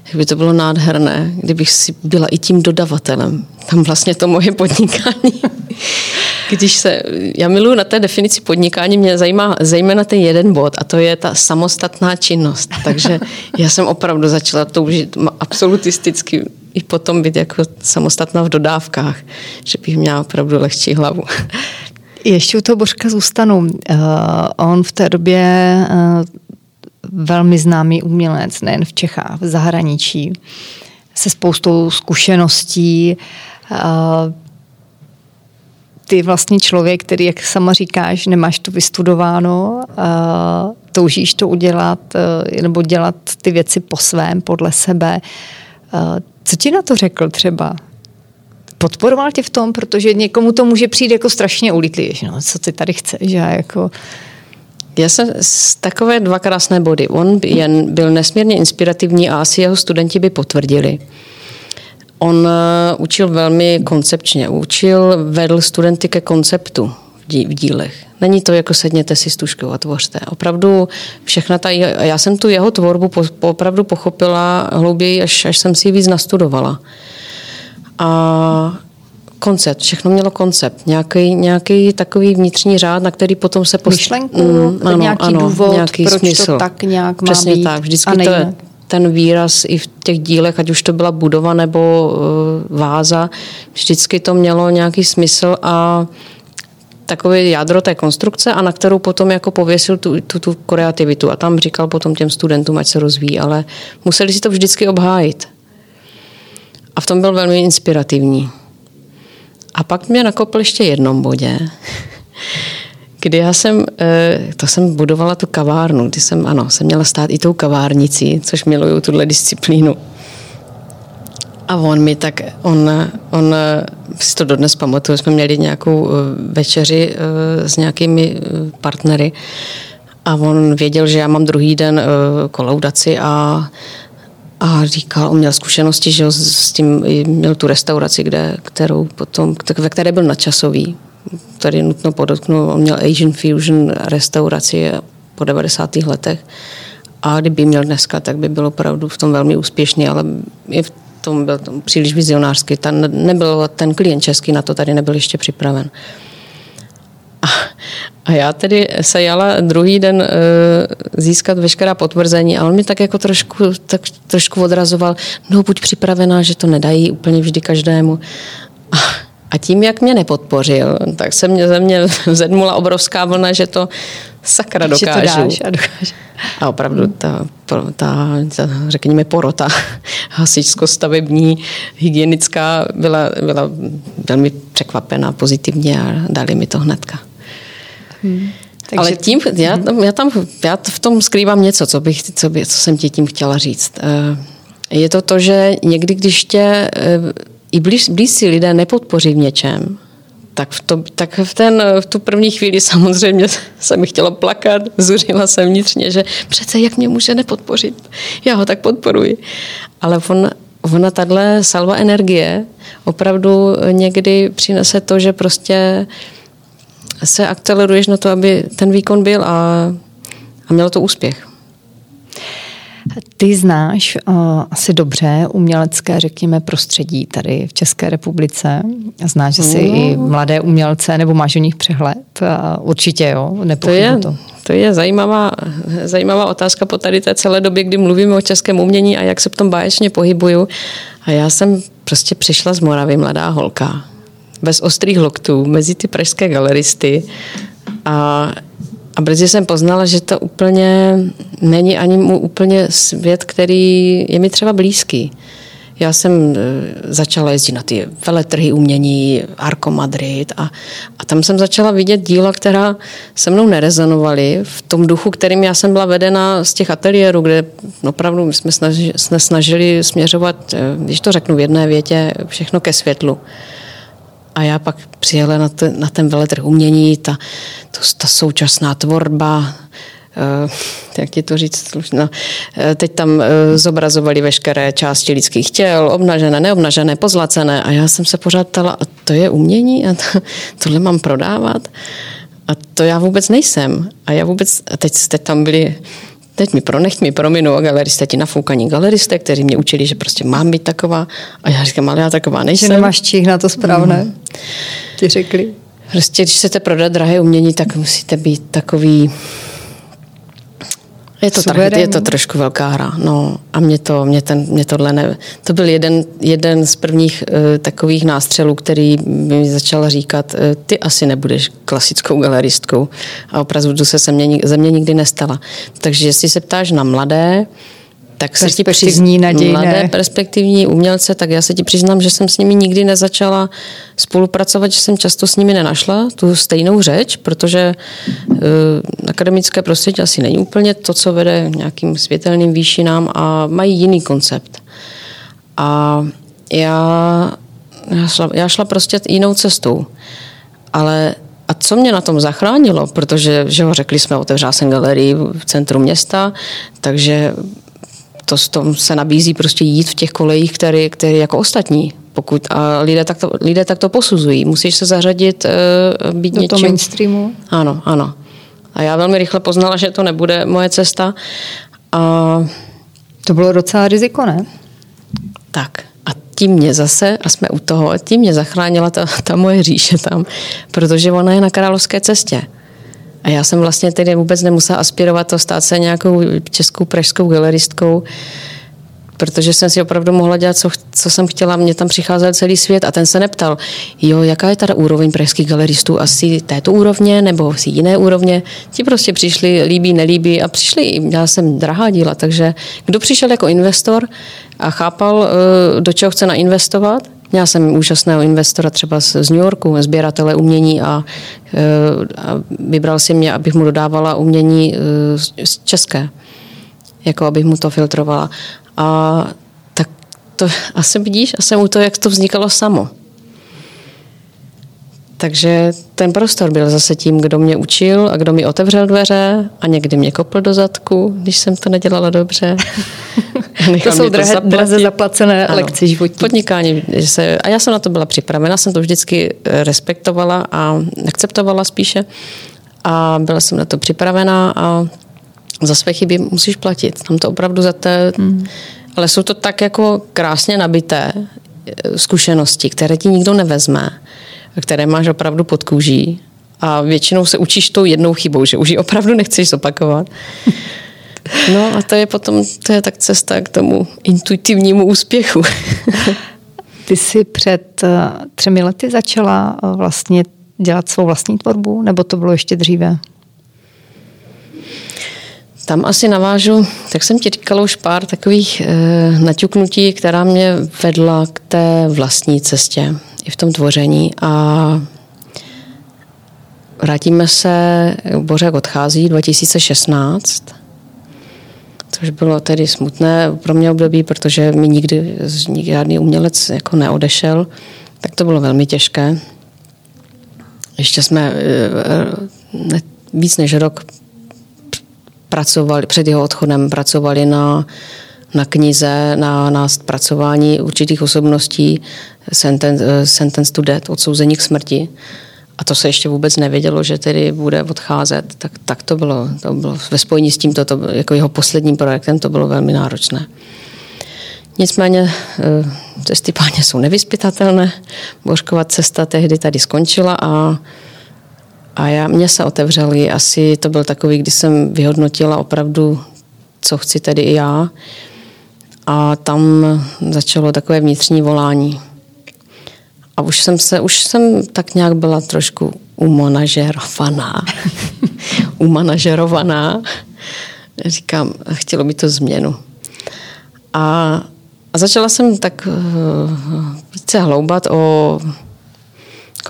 jak by to bylo nádherné, kdybych si byla i tím dodavatelem. Tam vlastně to moje podnikání. Když se, já miluji na té definici podnikání, mě zajímá zejména ten jeden bod a to je ta samostatná činnost. Takže já jsem opravdu začala toužit absolutisticky i potom být jako samostatná v dodávkách, že bych měla opravdu lehčí hlavu. Ještě u toho Božka zůstanu. Uh, on v té době uh, velmi známý umělec, nejen v Čechách, v zahraničí, se spoustou zkušeností. Uh, ty vlastně člověk, který, jak sama říkáš, nemáš to vystudováno, uh, toužíš to udělat uh, nebo dělat ty věci po svém, podle sebe. Uh, co ti na to řekl třeba? Podporoval tě v tom, protože někomu to může přijít jako strašně ulítlý, že no, co ty tady chceš, že jako... Já jsem z takové dva krásné body. On jen byl nesmírně inspirativní a asi jeho studenti by potvrdili. On eh, učil velmi koncepčně. Učil, vedl studenty ke konceptu v dílech. Není to jako sedněte si stužkou a tvořte. Opravdu všechna ta, já jsem tu jeho tvorbu opravdu pochopila hlouběji, až, až jsem si ji víc nastudovala a koncept, všechno mělo koncept, nějaký, nějaký takový vnitřní řád, na který potom se... Post... Myšlenku, mm, ano, nějaký ano, důvod, nějaký proč smysl. to tak nějak má Přesně být tak, vždycky to je ten výraz i v těch dílech, ať už to byla budova nebo uh, váza, vždycky to mělo nějaký smysl a takové jádro té konstrukce a na kterou potom jako pověsil tu, tu, tu kreativitu. A tam říkal potom těm studentům, ať se rozvíjí, ale museli si to vždycky obhájit. A v tom byl velmi inspirativní. A pak mě nakopl ještě jednom bodě, kdy já jsem, eh, to jsem budovala tu kavárnu, kdy jsem, ano, jsem měla stát i tou kavárnicí, což miluju tuhle disciplínu. A on mi tak, on, on si to dodnes pamatuju, jsme měli nějakou eh, večeři eh, s nějakými partnery a on věděl, že já mám druhý den kolaudaci a a říkal, on měl zkušenosti, že s tím měl tu restauraci, kde, kterou potom, ve které byl nadčasový. Tady nutno podotknout, on měl Asian Fusion restauraci po 90. letech. A kdyby měl dneska, tak by byl opravdu v tom velmi úspěšný, ale i v tom byl tom příliš vizionářský. Ten, nebyl ten klient český na to tady nebyl ještě připraven. A, a já tedy se jala druhý den e, získat veškerá potvrzení a on mi tak jako trošku, tak trošku odrazoval, no buď připravená, že to nedají úplně vždy každému. A, a tím, jak mě nepodpořil, tak se mě ze mě zedmula obrovská vlna, že to sakra dokážu. Že to dáš a dokážu. A opravdu ta, ta, ta řekněme, porota hasičsko-stavební, hygienická byla, byla velmi překvapená pozitivně a dali mi to hnedka. Hmm. Takže... Ale tím, já, mhm. já tam já v tom skrývám něco, co, bych, co, by, co jsem ti tím chtěla říct. Eh, je to to, že někdy, když tě eh, i blíž, blízcí lidé nepodpoří v něčem, tak v, to, tak v, ten, v tu první chvíli samozřejmě se mi chtělo plakat, zuřila jsem vnitřně, že přece jak mě může nepodpořit, já ho tak podporuji. Ale on, ona tahle salva energie opravdu někdy přinese to, že prostě se akceleruješ na to, aby ten výkon byl a, a mělo to úspěch. Ty znáš uh, asi dobře umělecké, řekněme, prostředí tady v České republice. Znáš asi mm. i mladé umělce, nebo máš o nich přehled? Uh, určitě jo, to je, to. To je zajímavá, zajímavá otázka po tady té celé době, kdy mluvíme o českém umění a jak se v tom báječně pohybuju. A já jsem prostě přišla z Moravy, mladá holka, bez ostrých loktů, mezi ty pražské galeristy a a brzy jsem poznala, že to úplně není ani mu úplně svět, který je mi třeba blízký. Já jsem e, začala jezdit na ty veletrhy umění, Arco Madrid a, a tam jsem začala vidět díla, která se mnou nerezonovaly v tom duchu, kterým já jsem byla vedena z těch ateliérů, kde opravdu jsme snažili, jsme snažili směřovat, e, když to řeknu v jedné větě, všechno ke světlu. A já pak přijela na, ten, na ten veletrh umění, ta, to, ta současná tvorba, uh, jak ti to říct slušno, uh, teď tam uh, zobrazovali veškeré části lidských těl, obnažené, neobnažené, pozlacené a já jsem se pořád ptala, a to je umění a to, tohle mám prodávat? A to já vůbec nejsem. A já vůbec, a teď, teď tam byli teď mi pro, nechť mi prominou galeristé, ti nafoukaní galeristé, kteří mě učili, že prostě mám být taková. A já říkám, ale já taková nejsem. Že nemáš čích na to správné, mm. ti řekli. Prostě, když chcete prodat drahé umění, tak musíte být takový je to, trh, je to trošku velká hra. No, a mě, to, mě, ten, mě tohle ne... To byl jeden, jeden z prvních uh, takových nástřelů, který mi začal říkat, uh, ty asi nebudeš klasickou galeristkou. A opravdu se ze mě, ze mě nikdy nestala. Takže jestli se ptáš na mladé, tak se ti přizní nadějné. mladé perspektivní umělce, tak já se ti přiznám, že jsem s nimi nikdy nezačala spolupracovat, že jsem často s nimi nenašla tu stejnou řeč, protože uh, akademické prostředí asi není úplně to, co vede nějakým světelným výšinám a mají jiný koncept. A já, já, šla, já šla prostě jinou cestou. Ale a co mě na tom zachránilo, protože že ho řekli jsme, otevřela jsem galerii v centru města, takže to, to se nabízí prostě jít v těch kolejích, které, které jako ostatní. Pokud, a lidé tak, to, lidé tak to posuzují. Musíš se zařadit, uh, být Do něčím... toho mainstreamu? Ano, ano. A já velmi rychle poznala, že to nebude moje cesta. A... To bylo docela riziko, ne? Tak. A tím mě zase, a jsme u toho, tím mě zachránila ta, ta moje říše tam, protože ona je na královské cestě. A já jsem vlastně tedy vůbec nemusela aspirovat to stát se nějakou českou pražskou galeristkou, protože jsem si opravdu mohla dělat, co, co jsem chtěla. Mě tam přicházel celý svět a ten se neptal, jo, jaká je teda úroveň pražských galeristů, asi této úrovně nebo asi jiné úrovně. Ti prostě přišli, líbí, nelíbí a přišli, já jsem drahá díla, takže kdo přišel jako investor a chápal, eh, do čeho chce nainvestovat, Měla jsem úžasného investora třeba z, z New Yorku, sběratele umění a, eh, a vybral si mě, abych mu dodávala umění eh, z české, jako abych mu to filtrovala. A tak to asi vidíš, a jsem u toho, jak to vznikalo samo. Takže ten prostor byl zase tím, kdo mě učil a kdo mi otevřel dveře a někdy mě kopl do zadku, když jsem to nedělala dobře. to jsou drahé, draze zaplacené ano, lekce životní. Podnikání. Se, a já jsem na to byla připravena, jsem to vždycky eh, respektovala a akceptovala spíše. A byla jsem na to připravená a za své chyby musíš platit. Tam to opravdu za té... Hmm. Ale jsou to tak jako krásně nabité eh, zkušenosti, které ti nikdo nevezme které máš opravdu pod kůží a většinou se učíš tou jednou chybou, že už ji opravdu nechceš zopakovat. No a to je potom, to je tak cesta k tomu intuitivnímu úspěchu. Ty jsi před eh, třemi lety začala eh, vlastně dělat svou vlastní tvorbu, nebo to bylo ještě dříve? Tam asi navážu, tak jsem ti říkala už pár takových e, naťuknutí, která mě vedla k té vlastní cestě i v tom tvoření a vrátíme se, Bořek odchází 2016, což bylo tedy smutné pro mě období, protože mi nikdy žádný umělec jako neodešel, tak to bylo velmi těžké. Ještě jsme eh, víc než rok pracovali, před jeho odchodem pracovali na na knize, na, na zpracování určitých osobností Sentence, eh, sentence to Death, odsouzení k smrti. A to se ještě vůbec nevědělo, že tedy bude odcházet, tak, tak to bylo, to bylo ve spojení s tímto, to, jako jeho posledním projektem, to bylo velmi náročné. Nicméně eh, cesty páně jsou nevyspytatelné. Božková cesta tehdy tady skončila a, a já, mě se otevřely. Asi to byl takový, kdy jsem vyhodnotila opravdu, co chci tedy i já. A tam začalo takové vnitřní volání. A už jsem se, už jsem tak nějak byla trošku umanažerovaná. umanažerovaná. Říkám, chtělo by to změnu. A a začala jsem tak uh, více hloubat o...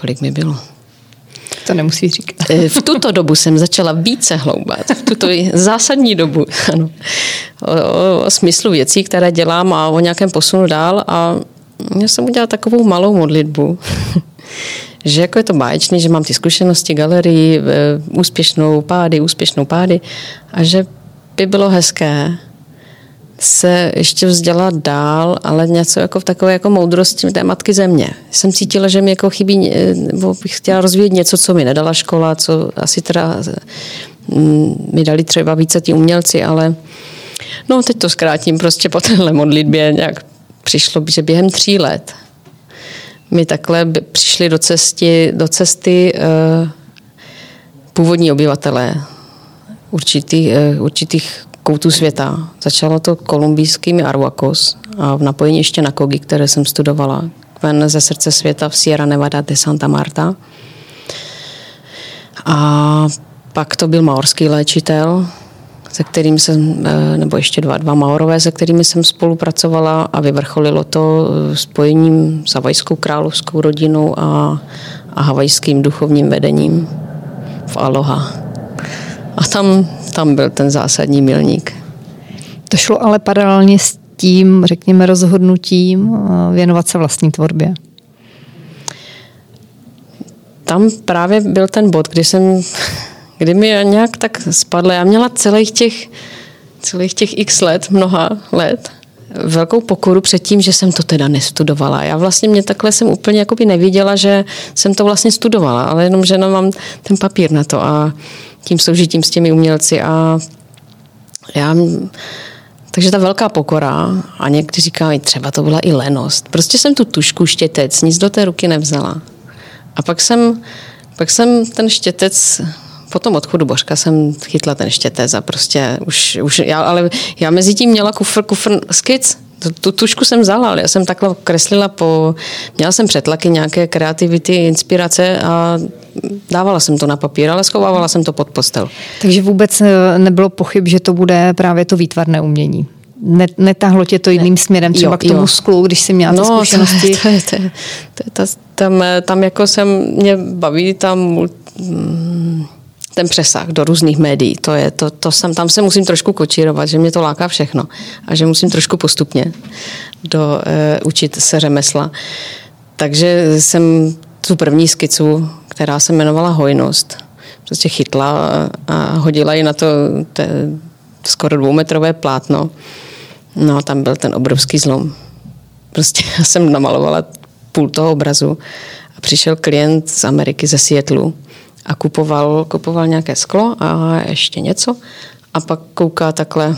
Kolik mi bylo? To nemusí říkat. Eh, v tuto dobu jsem začala více hloubat. V tuto zásadní dobu. Ano. O, o, o smyslu věcí, které dělám a o nějakém posunu dál. A já jsem udělala takovou malou modlitbu, že jako je to báječný, že mám ty zkušenosti, galerii, eh, úspěšnou pády, úspěšnou pády a že by bylo hezké, se ještě vzdělat dál, ale něco jako v takové jako moudrosti té matky země. Jsem cítila, že mi jako chybí, eh, nebo bych chtěla rozvíjet něco, co mi nedala škola, co asi teda mm, mi dali třeba více ti umělci, ale no teď to zkrátím, prostě po téhle modlitbě nějak přišlo, že během tří let mi takhle přišli do, cesty, do cesty uh, původní obyvatelé určitý, uh, určitých koutů světa. Začalo to kolumbijskými Arhuacos a v napojení ještě na Kogi, které jsem studovala. Ven ze srdce světa v Sierra Nevada de Santa Marta. A pak to byl maorský léčitel, se kterým jsem, eh, nebo ještě dva, dva maorové, se kterými jsem spolupracovala a vyvrcholilo to eh, spojením s havajskou královskou rodinou a, a havajským duchovním vedením v Aloha. A tam tam byl ten zásadní milník. To šlo ale paralelně s tím, řekněme, rozhodnutím eh, věnovat se vlastní tvorbě. Tam právě byl ten bod, kdy jsem, kdy mi nějak tak spadla. Já měla celých těch, celých těch x let, mnoha let, velkou pokoru před tím, že jsem to teda nestudovala. Já vlastně mě takhle jsem úplně jakoby neviděla, že jsem to vlastně studovala, ale jenom, že nemám ten papír na to a tím soužitím s těmi umělci a já takže ta velká pokora a někdy říkají, třeba to byla i lenost. Prostě jsem tu tušku, štětec, nic do té ruky nevzala. A pak jsem, pak jsem ten štětec po tom odchodu Božka jsem chytla ten štětec a prostě už, už já, ale já mezi tím měla kufr, kufr skic, tu tušku jsem vzala, ale já jsem takhle kreslila po, měla jsem přetlaky nějaké kreativity, inspirace a dávala jsem to na papír, ale schovávala jsem to pod postel. Takže vůbec eh, nebylo pochyb, že to bude právě to výtvarné umění? netahlo tě to jiným ne. směrem, třeba jo, k tomu jo. sklu, když jsi měla no, ty zkušenosti? To, to, to, to, to, tam, tam jako jsem, mě baví tam mm, ten přesah do různých médií. To je, to, to jsem, tam se musím trošku kočírovat, že mě to láká všechno a že musím trošku postupně do, uh, učit se řemesla. Takže jsem tu první skicu, která se jmenovala Hojnost, prostě chytla a hodila ji na to te, skoro dvoumetrové plátno. No a tam byl ten obrovský zlom. Prostě já jsem namalovala půl toho obrazu a přišel klient z Ameriky, ze Seattleu a kupoval, kupoval nějaké sklo a ještě něco a pak kouká takhle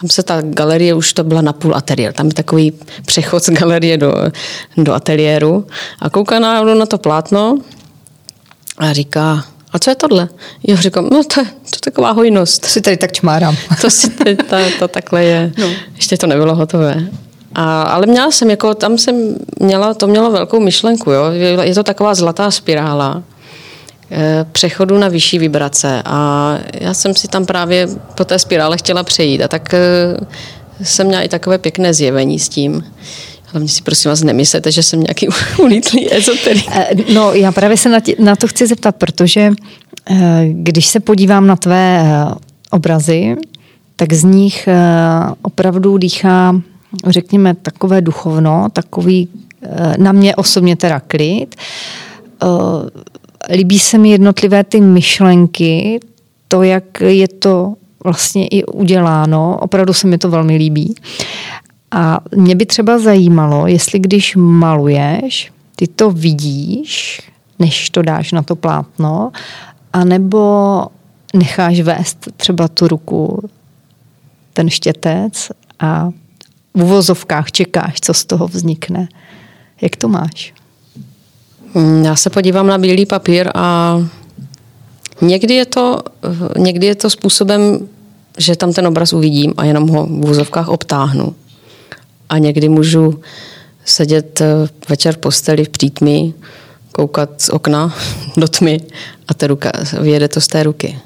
tam se ta galerie už to byla na půl ateliér. Tam je takový přechod z galerie do, do ateliéru. A kouká na, na to plátno a říká, a co je tohle? Já říkám, no to je, to je taková hojnost. To si tady tak čmárám. to si tady, ta, to takhle je. No. Ještě to nebylo hotové. A, ale měla jsem, jako tam jsem měla, to mělo velkou myšlenku, jo. Je to taková zlatá spirála přechodu na vyšší vibrace a já jsem si tam právě po té spirále chtěla přejít a tak eh, jsem měla i takové pěkné zjevení s tím. Hlavně si prosím vás nemyslete, že jsem nějaký ulítlý ezoterik. Eh, no já právě se na, tě, na to chci zeptat, protože když se podívám na tvé obrazy, tak z nich opravdu dýchá, řekněme, takové duchovno, takový na mě osobně teda klid líbí se mi jednotlivé ty myšlenky, to, jak je to vlastně i uděláno, opravdu se mi to velmi líbí. A mě by třeba zajímalo, jestli když maluješ, ty to vidíš než to dáš na to plátno, anebo necháš vést třeba tu ruku, ten štětec a v uvozovkách čekáš, co z toho vznikne. Jak to máš? Mm, já se podívám na bílý papír a někdy je to, někdy je to způsobem, že tam ten obraz uvidím a jenom ho v uvozovkách obtáhnu. A někdy můžu sedět eh, večer v posteli v přítmi, koukat z okna do tmy a ta ruka, vyjede to z té ruky.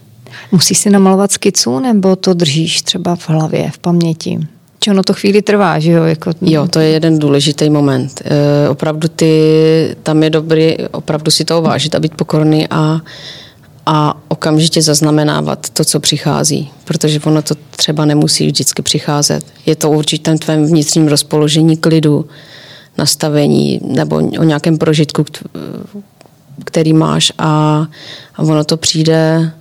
Musíš si namalovat skicu nebo to držíš třeba v hlavě, v paměti? Či ono to chvíli trvá, že jo? Jako... Jo, to je jeden důležitý moment. E, opravdu ty, tam je dobrý opravdu si to vážit a být pokorný a, a okamžitě zaznamenávat to, co přichází. Protože ono to třeba nemusí vždycky přicházet. Je to určitě tvém vnitřním rozpoložení klidu, nastavení nebo o nějakém prožitku, který máš a, a ono to přijde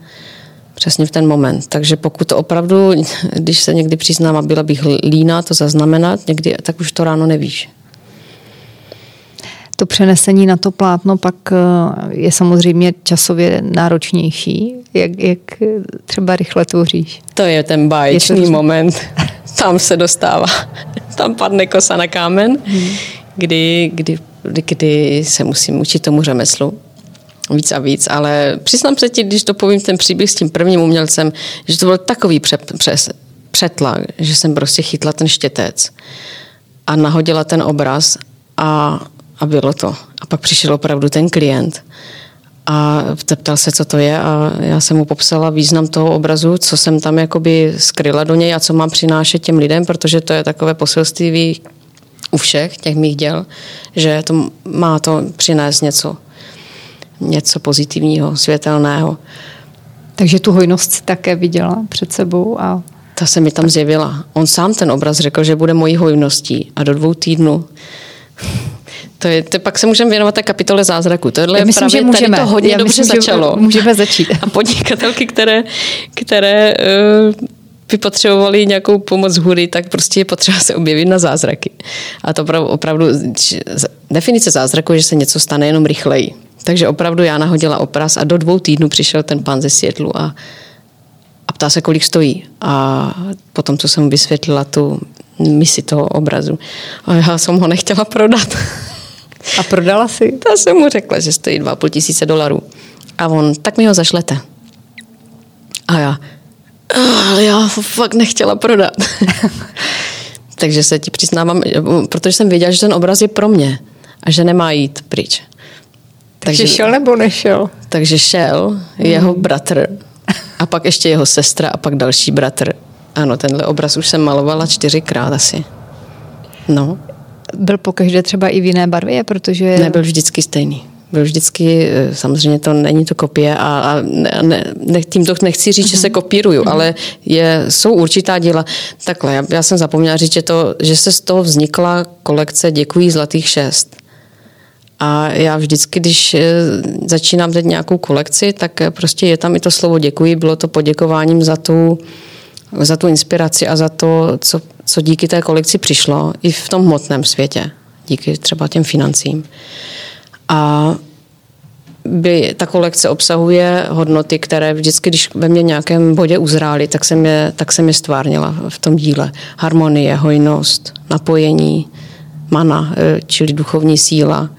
přesně v ten moment. Takže pokud to opravdu, když se někdy přiznám a byla bych líná to zaznamenat, někdy, tak už to ráno nevíš. To přenesení na to plátno pak eh, je samozřejmě časově náročnější. Jak, jak třeba rychle tvoříš? To je ten báječný je to... moment. Tam se dostává. Tam padne kosa na kámen, hmm. kdy, kdy, kdy se musím učit tomu řemeslu víc a víc, ale přiznám se ti, když to povím ten příběh s tím prvním umělcem, že to byl takový pře, přes, přetlak, že jsem prostě chytla ten štětec a nahodila ten obraz a, a bylo to. A pak přišel opravdu ten klient a ptal se, co to je a já jsem mu popsala význam toho obrazu, co jsem tam jakoby skryla do něj a co mám přinášet těm lidem, protože to je takové poselství u všech těch mých děl, že to má to přinést něco něco pozitivního, světelného. Takže tu hojnost si také viděla před sebou a ta se mi tam zjevila. On sám ten obraz řekl, že bude mojí hojností a do dvou týdnů to je, to pak se můžeme věnovat té kapitole zázraku. Tohle Já myslím, právě že můžeme. tady to hodně Já dobře myslím, začalo. Můžeme začít. A podnikatelky, které, které uh, by potřebovali nějakou pomoc hůry, tak prostě je potřeba se objevit na zázraky. A to opravdu, opravdu definice zázraku je, že se něco stane jenom rychleji. Takže opravdu já nahodila obraz a do dvou týdnů přišel ten pán ze Světlu a, a ptá se, kolik stojí. A potom, co jsem vysvětlila tu misi toho obrazu, a já jsem ho nechtěla prodat. A prodala si? Ta jsem mu řekla, že stojí 2,5 tisíce dolarů. A on, tak mi ho zašlete. A já, ale já ho fakt nechtěla prodat. Takže se ti přiznávám, protože jsem věděla, že ten obraz je pro mě a že nemá jít pryč. Takže, takže šel nebo nešel? Takže šel jeho hmm. bratr a pak ještě jeho sestra a pak další bratr. Ano, tenhle obraz už jsem malovala čtyřikrát asi. No. Byl pokaždé třeba i v jiné barvě, protože... Nebyl vždycky stejný. Byl vždycky, eh, samozřejmě to není to kopie a, a ne, ne, tím to nechci říct, mm-hmm. že se mhm. kopíruju, mm-hmm. ale je, jsou určitá díla. Takhle, já, já jsem zapomněla říct, že, to, že se z toho vznikla kolekce Děkují zlatých šest. A já vždycky, když eh, začínám teď nějakou kolekci, tak eh, prostě je tam i to slovo děkuji. Bylo to poděkováním za tu, za tu inspiraci a za to, co, co díky té kolekci přišlo i v tom hmotném světě. Díky třeba těm financím. A by, ta kolekce obsahuje hodnoty, které vždycky, když ve mně nějakém bodě uzrály, tak jsem je, tak jsem je stvárnila v tom díle. Harmonie, hojnost, napojení, mana, eh, čili duchovní síla,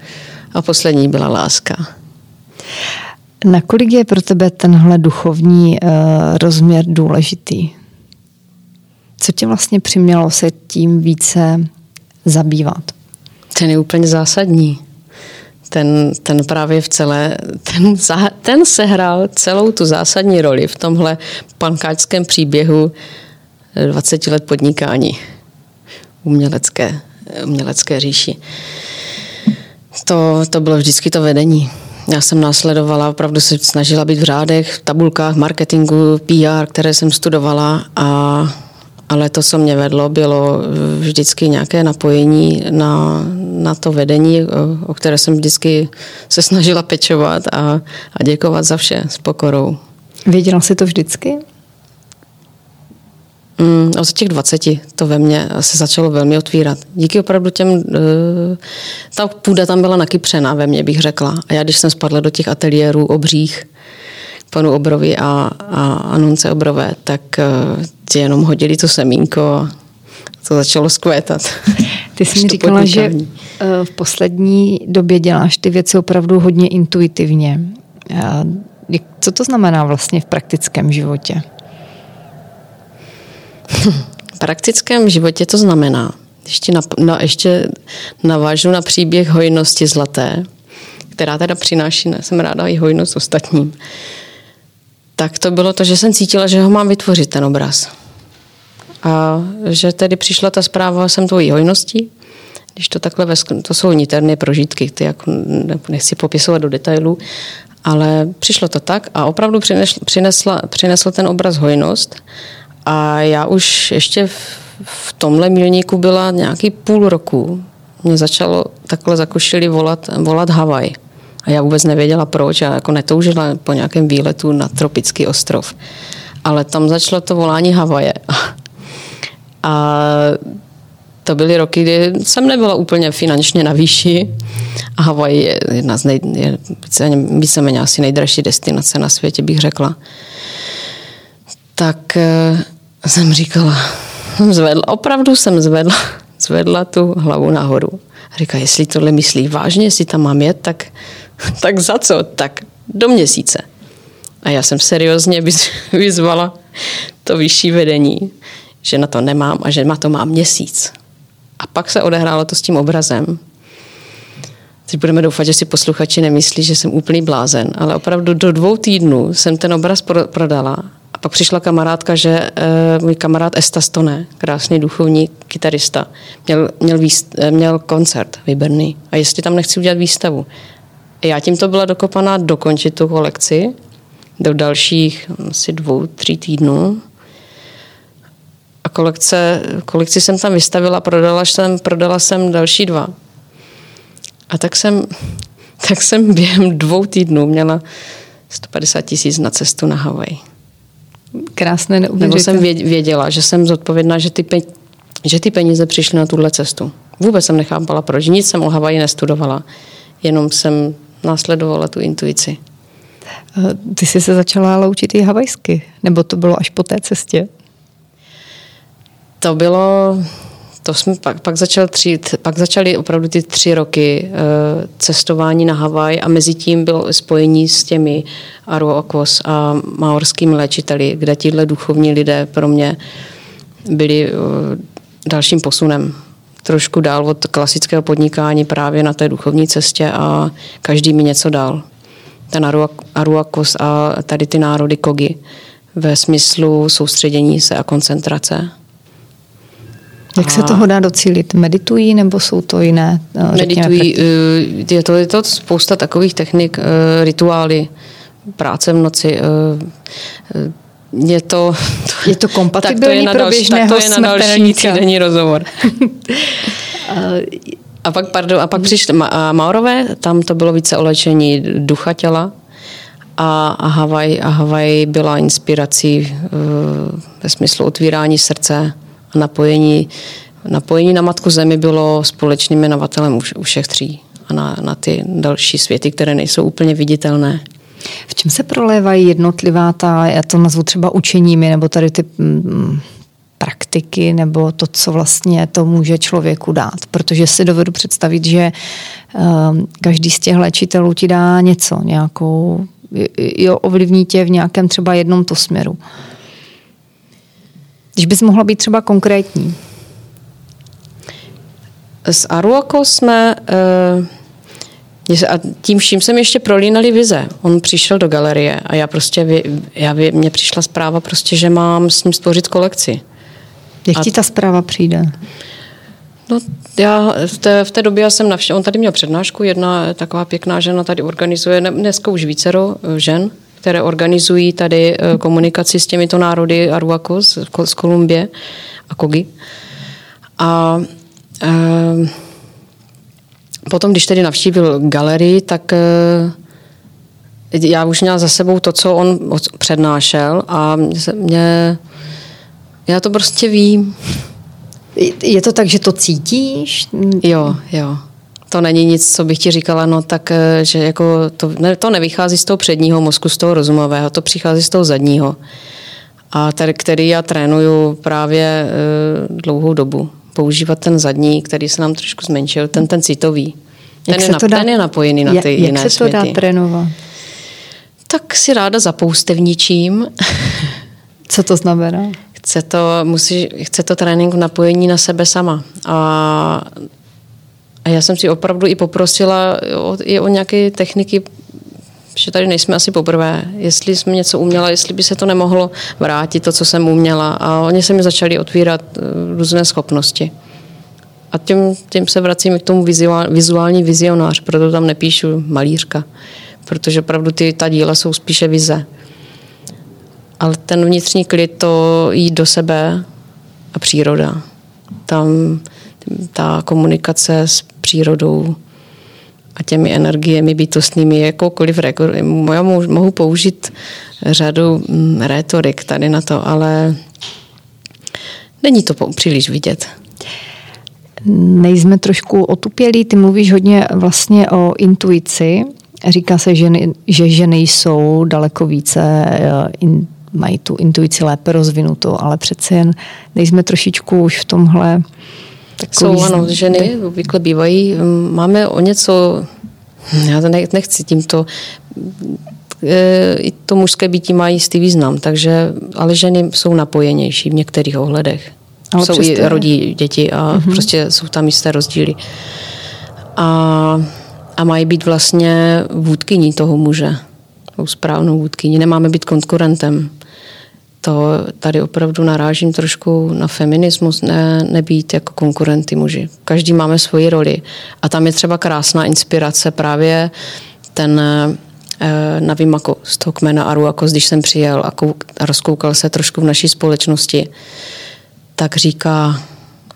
a poslední byla láska. Nakolik je pro tebe tenhle duchovní uh, rozměr důležitý? Co tě vlastně přimělo se tím více zabývat? Ten je úplně zásadní. Ten, ten právě v celé, ten, ten sehrál celou tu zásadní roli v tomhle pankáčském příběhu 20 let podnikání umělecké, umělecké říši to, to bylo vždycky to vedení. Já jsem následovala, opravdu se snažila být v řádech, v tabulkách, marketingu, PR, které jsem studovala, a, ale to, co mě vedlo, bylo vždycky nějaké napojení na, na to vedení, o které jsem vždycky se snažila pečovat a, a děkovat za vše s pokorou. Věděla jsi to vždycky? Mm, od těch 20 to ve mně se začalo velmi otvírat. Díky opravdu těm, uh, ta půda tam byla nakypřená ve mně, bych řekla. A já, když jsem spadla do těch ateliérů obřích, panu Obrovi a, a Anunce Obrové, tak uh, ti jenom hodili to semínko a to začalo skvétat. Ty jsi mi říkala, že v poslední době děláš ty věci opravdu hodně intuitivně. Co to znamená vlastně v praktickém životě? V praktickém životě to znamená, ještě, na, na, ještě navážu na příběh hojnosti zlaté, která teda přináší, ne, jsem ráda, i hojnost ostatním. Tak to bylo to, že jsem cítila, že ho mám vytvořit, ten obraz. A že tedy přišla ta zpráva, jsem tvojí hojností, když to takhle, to jsou niterné prožitky, ty jako nechci popisovat do detailů, ale přišlo to tak a opravdu přinesla, přinesl ten obraz hojnost a já už ještě v, v tomhle milníku byla nějaký půl roku. Mě začalo takhle zakošili volat, volat Havaj. A já vůbec nevěděla proč, já jako netoužila po nějakém výletu na tropický ostrov. Ale tam začalo to volání Havaje. A to byly roky, kdy jsem nebyla úplně finančně na výši a Havaj je jedna z nej, je víceméně asi nejdražší destinace na světě, bych řekla. Tak uh, jsem říkala, zvedla, opravdu jsem zvedla, zvedla tu hlavu nahoru. A říká, jestli tohle myslí vážně, jestli tam mám jet, tak, tak za co? Tak do měsíce. A já jsem seriózně vyzvala to vyšší vedení, že na to nemám a že na to mám měsíc. A pak se odehrálo to s tím obrazem. Teď budeme doufat, že si posluchači nemyslí, že jsem úplný blázen, ale opravdu do dvou týdnů jsem ten obraz prodala a pak přišla kamarádka, že uh, můj kamarád Esta Stone, krásný duchovní kytarista, měl, měl, výst, eh, měl koncert vybrný a jestli tam nechci udělat výstavu. Já tímto byla dokopaná dokončit tu kolekci do dalších asi dvou, tří týdnů a kolekce, kolekci jsem tam vystavila, prodala jsem, prodala jsem další dva. A tak jsem, tak jsem během dvou týdnů měla 150 tisíc na cestu na Havaj. Krásné Nebo jsem věděla, že jsem zodpovědná, že ty, peníze, že ty peníze přišly na tuhle cestu. Vůbec jsem nechápala, proč. Nic jsem o Havaji nestudovala. Jenom jsem následovala tu intuici. Ty jsi se začala ale učit i havajsky, nebo to bylo až po té cestě? To bylo, to jsme pak, pak, začal tři, pak začaly opravdu ty tři roky uh, cestování na Havaj a mezi tím bylo spojení s těmi Aruakos a maorskými léčiteli, kde tihle duchovní lidé pro mě byli uh, dalším posunem trošku dál od klasického podnikání právě na té duchovní cestě a každý mi něco dal. Ten Aruakos a tady ty národy Kogi ve smyslu soustředění se a koncentrace. Jak se toho dá docílit? Meditují nebo jsou to jiné? Eh, Meditují, eh, je to, je to spousta takových technik, eh, rituály, práce v noci. Je to, je to kompatibilní tak to je pro běžného tak to je na další týdenní rozhovor. a pak, pardon, a pak přišli Maorové, tam to bylo více o léčení ducha těla, a, a, Havaj, a Havaj byla inspirací ve smyslu otvírání srdce, napojení, napojení na Matku Zemi bylo společným jmenovatelem u, u všech tří a na, na ty další světy, které nejsou úplně viditelné. V čem se prolévají jednotlivá ta, já to nazvu třeba učeními, nebo tady ty mm, praktiky, nebo to, co vlastně to může člověku dát. Protože si dovedu představit, že um, každý z těch léčitelů ti dá něco, nějakou, jo, ovlivní tě v nějakém třeba jednom to směru. Když bys mohla být třeba konkrétní. S Aruoko jsme uh, a tím vším jsem ještě prolínali vize. On přišel do galerie a já prostě, já, mně přišla zpráva prostě, že mám s ním stvořit kolekci. Jak a ti ta zpráva přijde? No, já v té, v té době jsem navštěvila, on tady měl přednášku, jedna taková pěkná žena tady organizuje, dneska už vícero eh, žen, které organizují tady eh, komunikaci s těmito národy Aruaco z, z Kolumbie a Kogi. A e, potom, když tedy navštívil galerii, tak e, já už měla za sebou to, co on přednášel a mě, Já to prostě vím. Je to tak, že to cítíš? Jo, jo. To není nic, co bych ti říkala, no tak, eh, že jako to, ne, to nevychází z toho předního mozku, z toho rozumového, to přichází z toho zadního. A tady, který já trénuju právě e, dlouhou dobu. Používat ten zadní, který se nám trošku zmenšil, ten, ten citový. Ten, jak je, na, dá, ten je napojený na ty jak, jiné Jak se to světy. dá trénovat? Tak si ráda zapoustevničím. Co to znamená? Chce to, musí, chce to trénink napojení na sebe sama. A, a já jsem si opravdu i poprosila o, i o nějaké techniky, že tady nejsme asi poprvé. Jestli jsme něco uměla, jestli by se to nemohlo vrátit, to, co jsem uměla. A oni se mi začali otvírat eh, různé schopnosti. A tím, tím se vracím k tomu vizuál, vizuální vizionář, proto tam nepíšu malířka, protože opravdu ty, ta díla jsou spíše vize. Ale ten vnitřní klid to jít do sebe a příroda. Tam ta komunikace s přírodou a těmi energiemi bytostnými, jakoukoliv. Já mohu použít řadu mm, retorik tady na to, ale není to příliš vidět. Nejsme trošku otupělí, ty mluvíš hodně vlastně o intuici. Říká se, že, že ženy jsou daleko více eh, in, mají tu intuici lépe rozvinutou, ale přece jen nejsme trošičku už v tomhle Takový jsou, ano, ženy obvykle bývají. Máme o něco, já to nechci tímto, eh, i to mužské bytí má jistý význam, takže, ale ženy jsou napojenější v některých ohledech. Ale jsou i rodí děti a uh-huh. prostě jsou tam jisté rozdíly. A, a mají být vlastně vůdkyní toho muže. Tou správnou vůdkyní. Nemáme být konkurentem to tady opravdu narážím trošku na feminismus, ne, nebýt jako konkurenty muži. Každý máme svoji roli. A tam je třeba krásná inspirace právě ten eh, Navimako z toho kmena Aruakos, když jsem přijel a, kouk, a rozkoukal se trošku v naší společnosti, tak říká,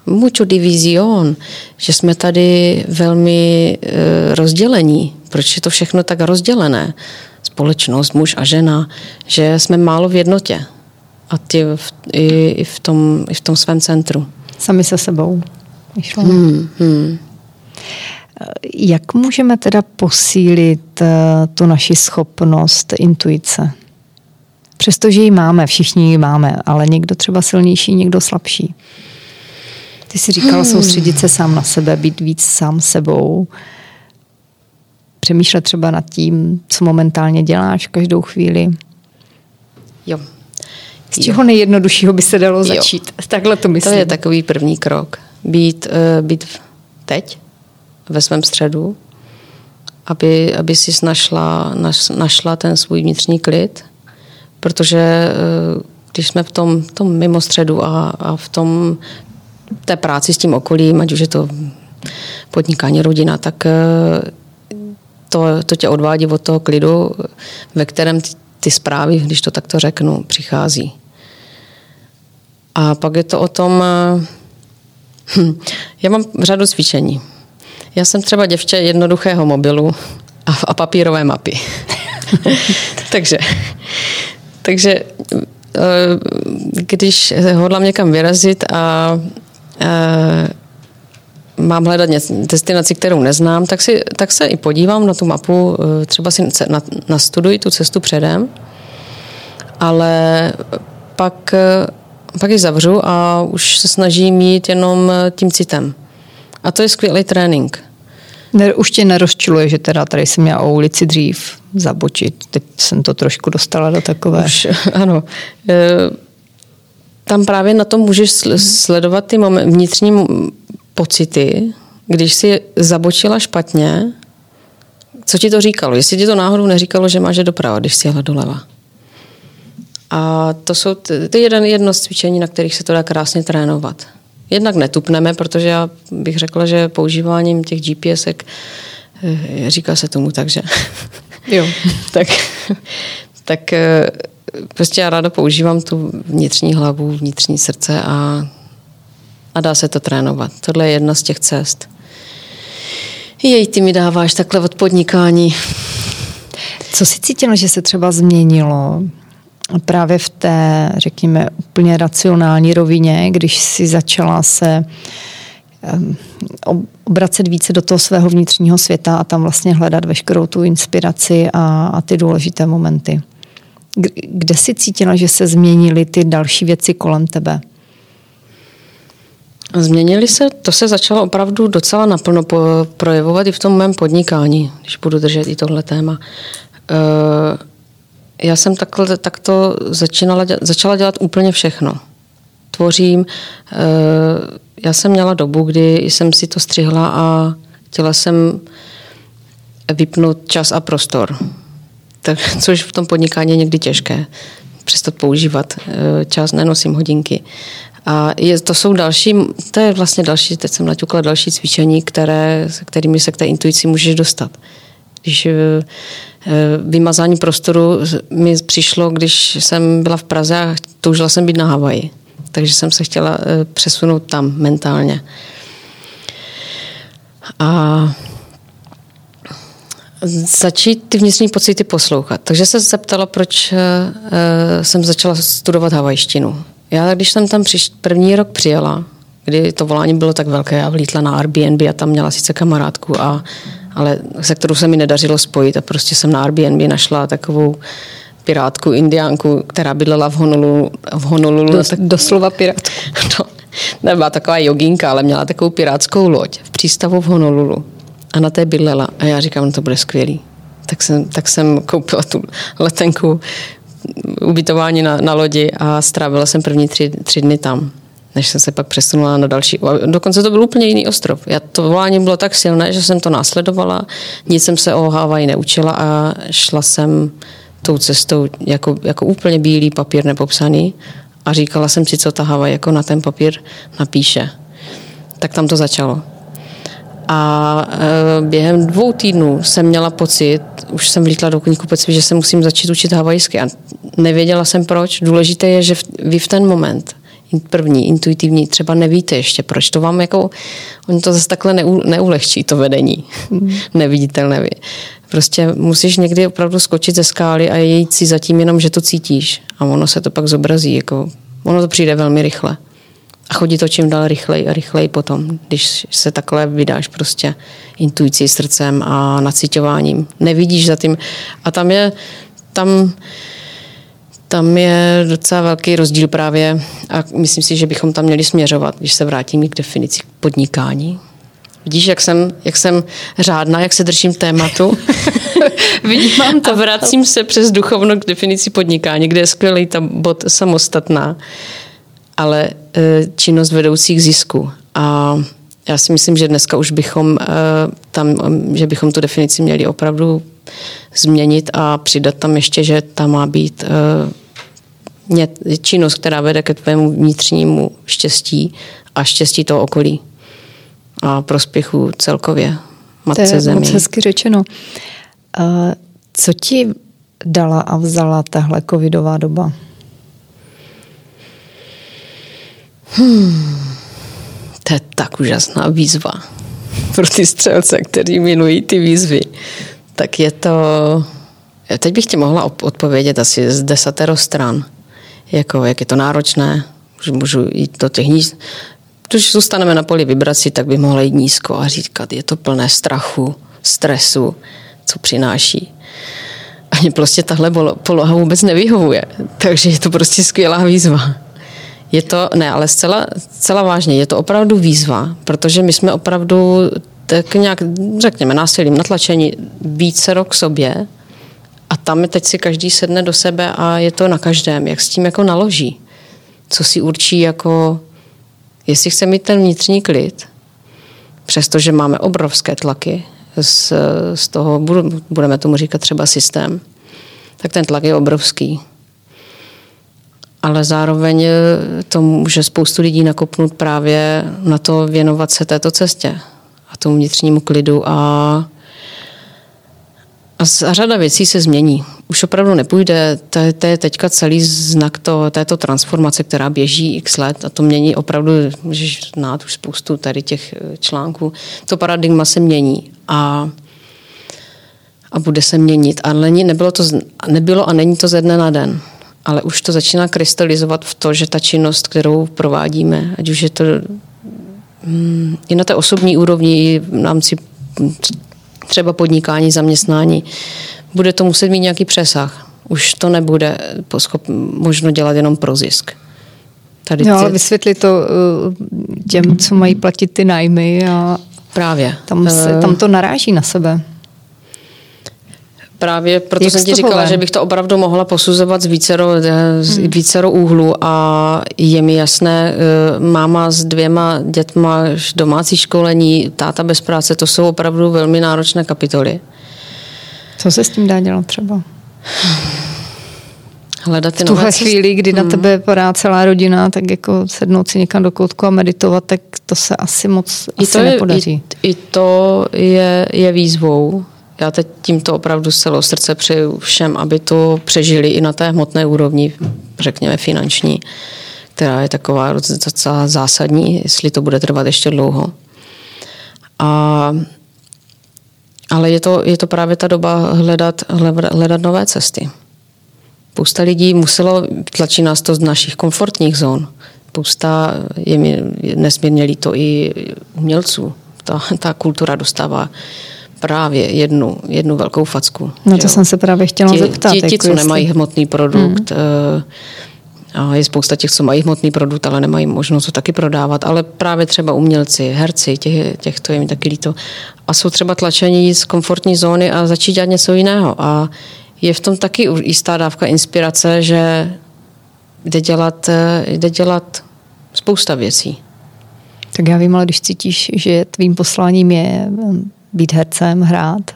mucho divizion, že jsme tady velmi e, rozdělení. Proč je to všechno tak rozdělené? Společnost, muž a žena, že jsme málo v jednotě a ty v, i, i, v tom, i v tom svém centru. Sami se sebou. Hmm, hmm. Jak můžeme teda posílit uh, tu naši schopnost intuice? Přestože ji máme, všichni ji máme, ale někdo třeba silnější, někdo slabší. Ty jsi říkala hmm. soustředit se sám na sebe, být víc sám sebou, přemýšlet třeba nad tím, co momentálně děláš každou chvíli. Jo, z čeho nejjednoduššího by se dalo začít? Jo. Takhle to myslím. To je takový první krok. Být, uh, být teď ve svém středu, aby, aby si našla, naš, našla ten svůj vnitřní klid, protože uh, když jsme v tom, tom mimo středu a, a v tom té práci s tím okolím, ať už je to podnikání, rodina, tak uh, to, to tě odvádí od toho klidu, ve kterém ty, ty zprávy, když to takto řeknu, přichází. A pak je to o tom, hm, já mám řadu cvičení. Já jsem třeba děvče jednoduchého mobilu a, a papírové mapy. takže, takže eh, když hodlám někam vyrazit a, a mám hledat destinaci, kterou neznám, tak, si, tak se i podívám na tu mapu, třeba si nastuduji tu cestu předem, ale pak pak ji zavřu a už se snažím mít jenom eh, tím citem. A to je skvělý trénink. Ne, už tě nerozčiluje, že teda tady jsem měla o ulici dřív zabočit. Teď jsem to trošku dostala do takové. Už, ano. E, tam právě na tom můžeš sledovat ty moment, vnitřní pocity, když si zabočila špatně, co ti to říkalo? Jestli ti to náhodou neříkalo, že máš doprava, když si jela doleva. A to jsou je jeden, jedno z cvičení, na kterých se to dá krásně trénovat. Jednak netupneme, protože já bych řekla, že používáním těch GPSek eh, říká se tomu tak, že jo, tak, tak eh, prostě já ráda používám tu vnitřní hlavu, vnitřní srdce a, a dá se to trénovat. Tohle je jedna z těch cest. Jej, ty mi dáváš takhle od podnikání. Co si cítila, že se třeba změnilo právě v té, řekněme, úplně racionální rovině, když si začala se obracet více do toho svého vnitřního světa a tam vlastně hledat veškerou tu inspiraci a, a ty důležité momenty. Kde jsi cítila, že se změnily ty další věci kolem tebe? Změnily se, to se začalo opravdu docela naplno projevovat i v tom mém podnikání, když budu držet i tohle téma. Eh, já jsem takhle, takto začínala, začala dělat úplně všechno. Tvořím, eh, já jsem měla dobu, kdy jsem si to střihla a chtěla jsem vypnout čas a prostor. Tak, což v tom podnikání je někdy těžké přestat používat eh, čas, nenosím hodinky. A je, to jsou další, to je vlastně další, teď jsem naťukla další cvičení, které, kterými se k té intuici můžeš dostat. Když eh, vymazání prostoru mi přišlo, když jsem byla v Praze a toužila jsem být na Havaji takže jsem se chtěla eh, přesunout tam mentálně. A začít ty vnitřní pocity poslouchat. Takže se zeptala, proč eh, eh, jsem začala studovat havajštinu. Já, když jsem tam přiš, první rok přijela, kdy to volání bylo tak velké, já vlítla na Airbnb a tam měla sice kamarádku, a, ale se kterou se mi nedařilo spojit a prostě jsem na Airbnb našla takovou pirátku, indiánku, která bydlela v Honolulu. V Honolulu Do, tak, doslova pirátku. No, nebyla taková jogínka, ale měla takovou pirátskou loď v přístavu v Honolulu. A na té bydlela. A já říkám, no to bude skvělý. Tak jsem, tak jsem koupila tu letenku, ubytování na, na lodi a strávila jsem první tři, tři dny tam než jsem se pak přesunula na další. Dokonce to byl úplně jiný ostrov. Já to volání bylo tak silné, že jsem to následovala, nic jsem se o Havaji neučila a šla jsem tou cestou jako, jako úplně bílý papír nepopsaný a říkala jsem si, co ta Hava jako na ten papír napíše. Tak tam to začalo. A e, během dvou týdnů jsem měla pocit, už jsem vlítla do knihkupectví, že se musím začít učit havajsky a nevěděla jsem proč. Důležité je, že vy v ten moment první, intuitivní, třeba nevíte ještě, proč to vám jako, oni to zase takhle neu, neulehčí, to vedení, mm. neviditelné. Prostě musíš někdy opravdu skočit ze skály a jít si zatím jenom, že to cítíš. A ono se to pak zobrazí. Jako, ono to přijde velmi rychle. A chodí to čím dál rychleji a rychleji potom, když se takhle vydáš prostě intuicí, srdcem a nacitováním. Nevidíš za tím. A tam je, tam, tam je docela velký rozdíl právě a myslím si, že bychom tam měli směřovat, když se vrátím k definici podnikání, Vidíš, jak jsem, jak jsem řádná, jak se držím tématu. Vidím, mám to. A vracím se přes duchovno k definici podnikání, kde je skvělý ta bod samostatná, ale e, činnost vedoucí k zisku. A já si myslím, že dneska už bychom e, tam, že bychom tu definici měli opravdu změnit a přidat tam ještě, že tam má být e, činnost, která vede ke tvému vnitřnímu štěstí a štěstí toho okolí a prospěchu celkově matce to je zemi. moc hezky řečeno. Co ti dala a vzala tahle covidová doba? Hmm, to je tak úžasná výzva pro ty střelce, kteří milují ty výzvy. Tak je to... Teď bych ti mohla odpovědět asi z desatero stran. Jako, jak je to náročné, můžu jít do těch níž, když zůstaneme na poli vibrací, tak by mohla jít nízko a říkat, je to plné strachu, stresu, co přináší. A mě prostě tahle poloha vůbec nevyhovuje. Takže je to prostě skvělá výzva. Je to, ne, ale zcela, zcela vážně, je to opravdu výzva, protože my jsme opravdu tak nějak, řekněme, násilím natlačení více rok sobě a tam teď si každý sedne do sebe a je to na každém, jak s tím jako naloží. Co si určí jako Jestli chce mít ten vnitřní klid, přestože máme obrovské tlaky z, z toho, budeme tomu říkat třeba systém, tak ten tlak je obrovský. Ale zároveň to může spoustu lidí nakopnout právě na to věnovat se této cestě a tomu vnitřnímu klidu a a řada věcí se změní. Už opravdu nepůjde, to, to je teďka celý znak to, této transformace, která běží x let a to mění opravdu, můžeš znát už spoustu tady těch eh, článků. To paradigma se mění a, a bude se měnit. Ale nebylo, to, nebylo a není to ze dne na den. ale už to začíná krystalizovat v to, že ta činnost, kterou provádíme, ať už je to hm, i na té osobní úrovni, v rámci třeba podnikání, zaměstnání, bude to muset mít nějaký přesah. Už to nebude možno dělat jenom pro zisk. Tady no, ale vysvětli to uh, těm, co mají platit ty nájmy a Právě. Tam, se, tam to naráží na sebe. Právě proto Jak jsem ti říkala, že bych to opravdu mohla posuzovat z vícero, z hmm. vícero úhlu a je mi jasné, eh, máma s dvěma dětma, domácí školení, táta bez práce, to jsou opravdu velmi náročné kapitoly. Co se s tím dá dělat třeba? Hledat v tuhle chvíli, kdy hmm. na tebe padá celá rodina, tak jako sednout si někam do koutku a meditovat, tak to se asi moc I asi to je, nepodaří. I, I to je, je výzvou, já teď tímto opravdu z celého srdce přeju všem, aby to přežili i na té hmotné úrovni, řekněme finanční, která je taková docela zásadní, jestli to bude trvat ještě dlouho. A, ale je to, je to právě ta doba hledat, hledat nové cesty. Spousta lidí muselo, tlačí nás to z našich komfortních zón. Spousta, je mi nesmírně líto i umělců. Ta, ta kultura dostává právě jednu, jednu velkou facku. No to jo. jsem se právě chtěla ti, zeptat. Ti, ti jako co jestli... nemají hmotný produkt, hmm. a je spousta těch, co mají hmotný produkt, ale nemají možnost to taky prodávat, ale právě třeba umělci, herci, těch, těch to je mi taky líto. A jsou třeba tlačení z komfortní zóny a začít dělat něco jiného. A je v tom taky jistá dávka inspirace, že jde dělat, eh, jde dělat spousta věcí. Tak já vím, ale když cítíš, že tvým posláním je být hercem, hrát,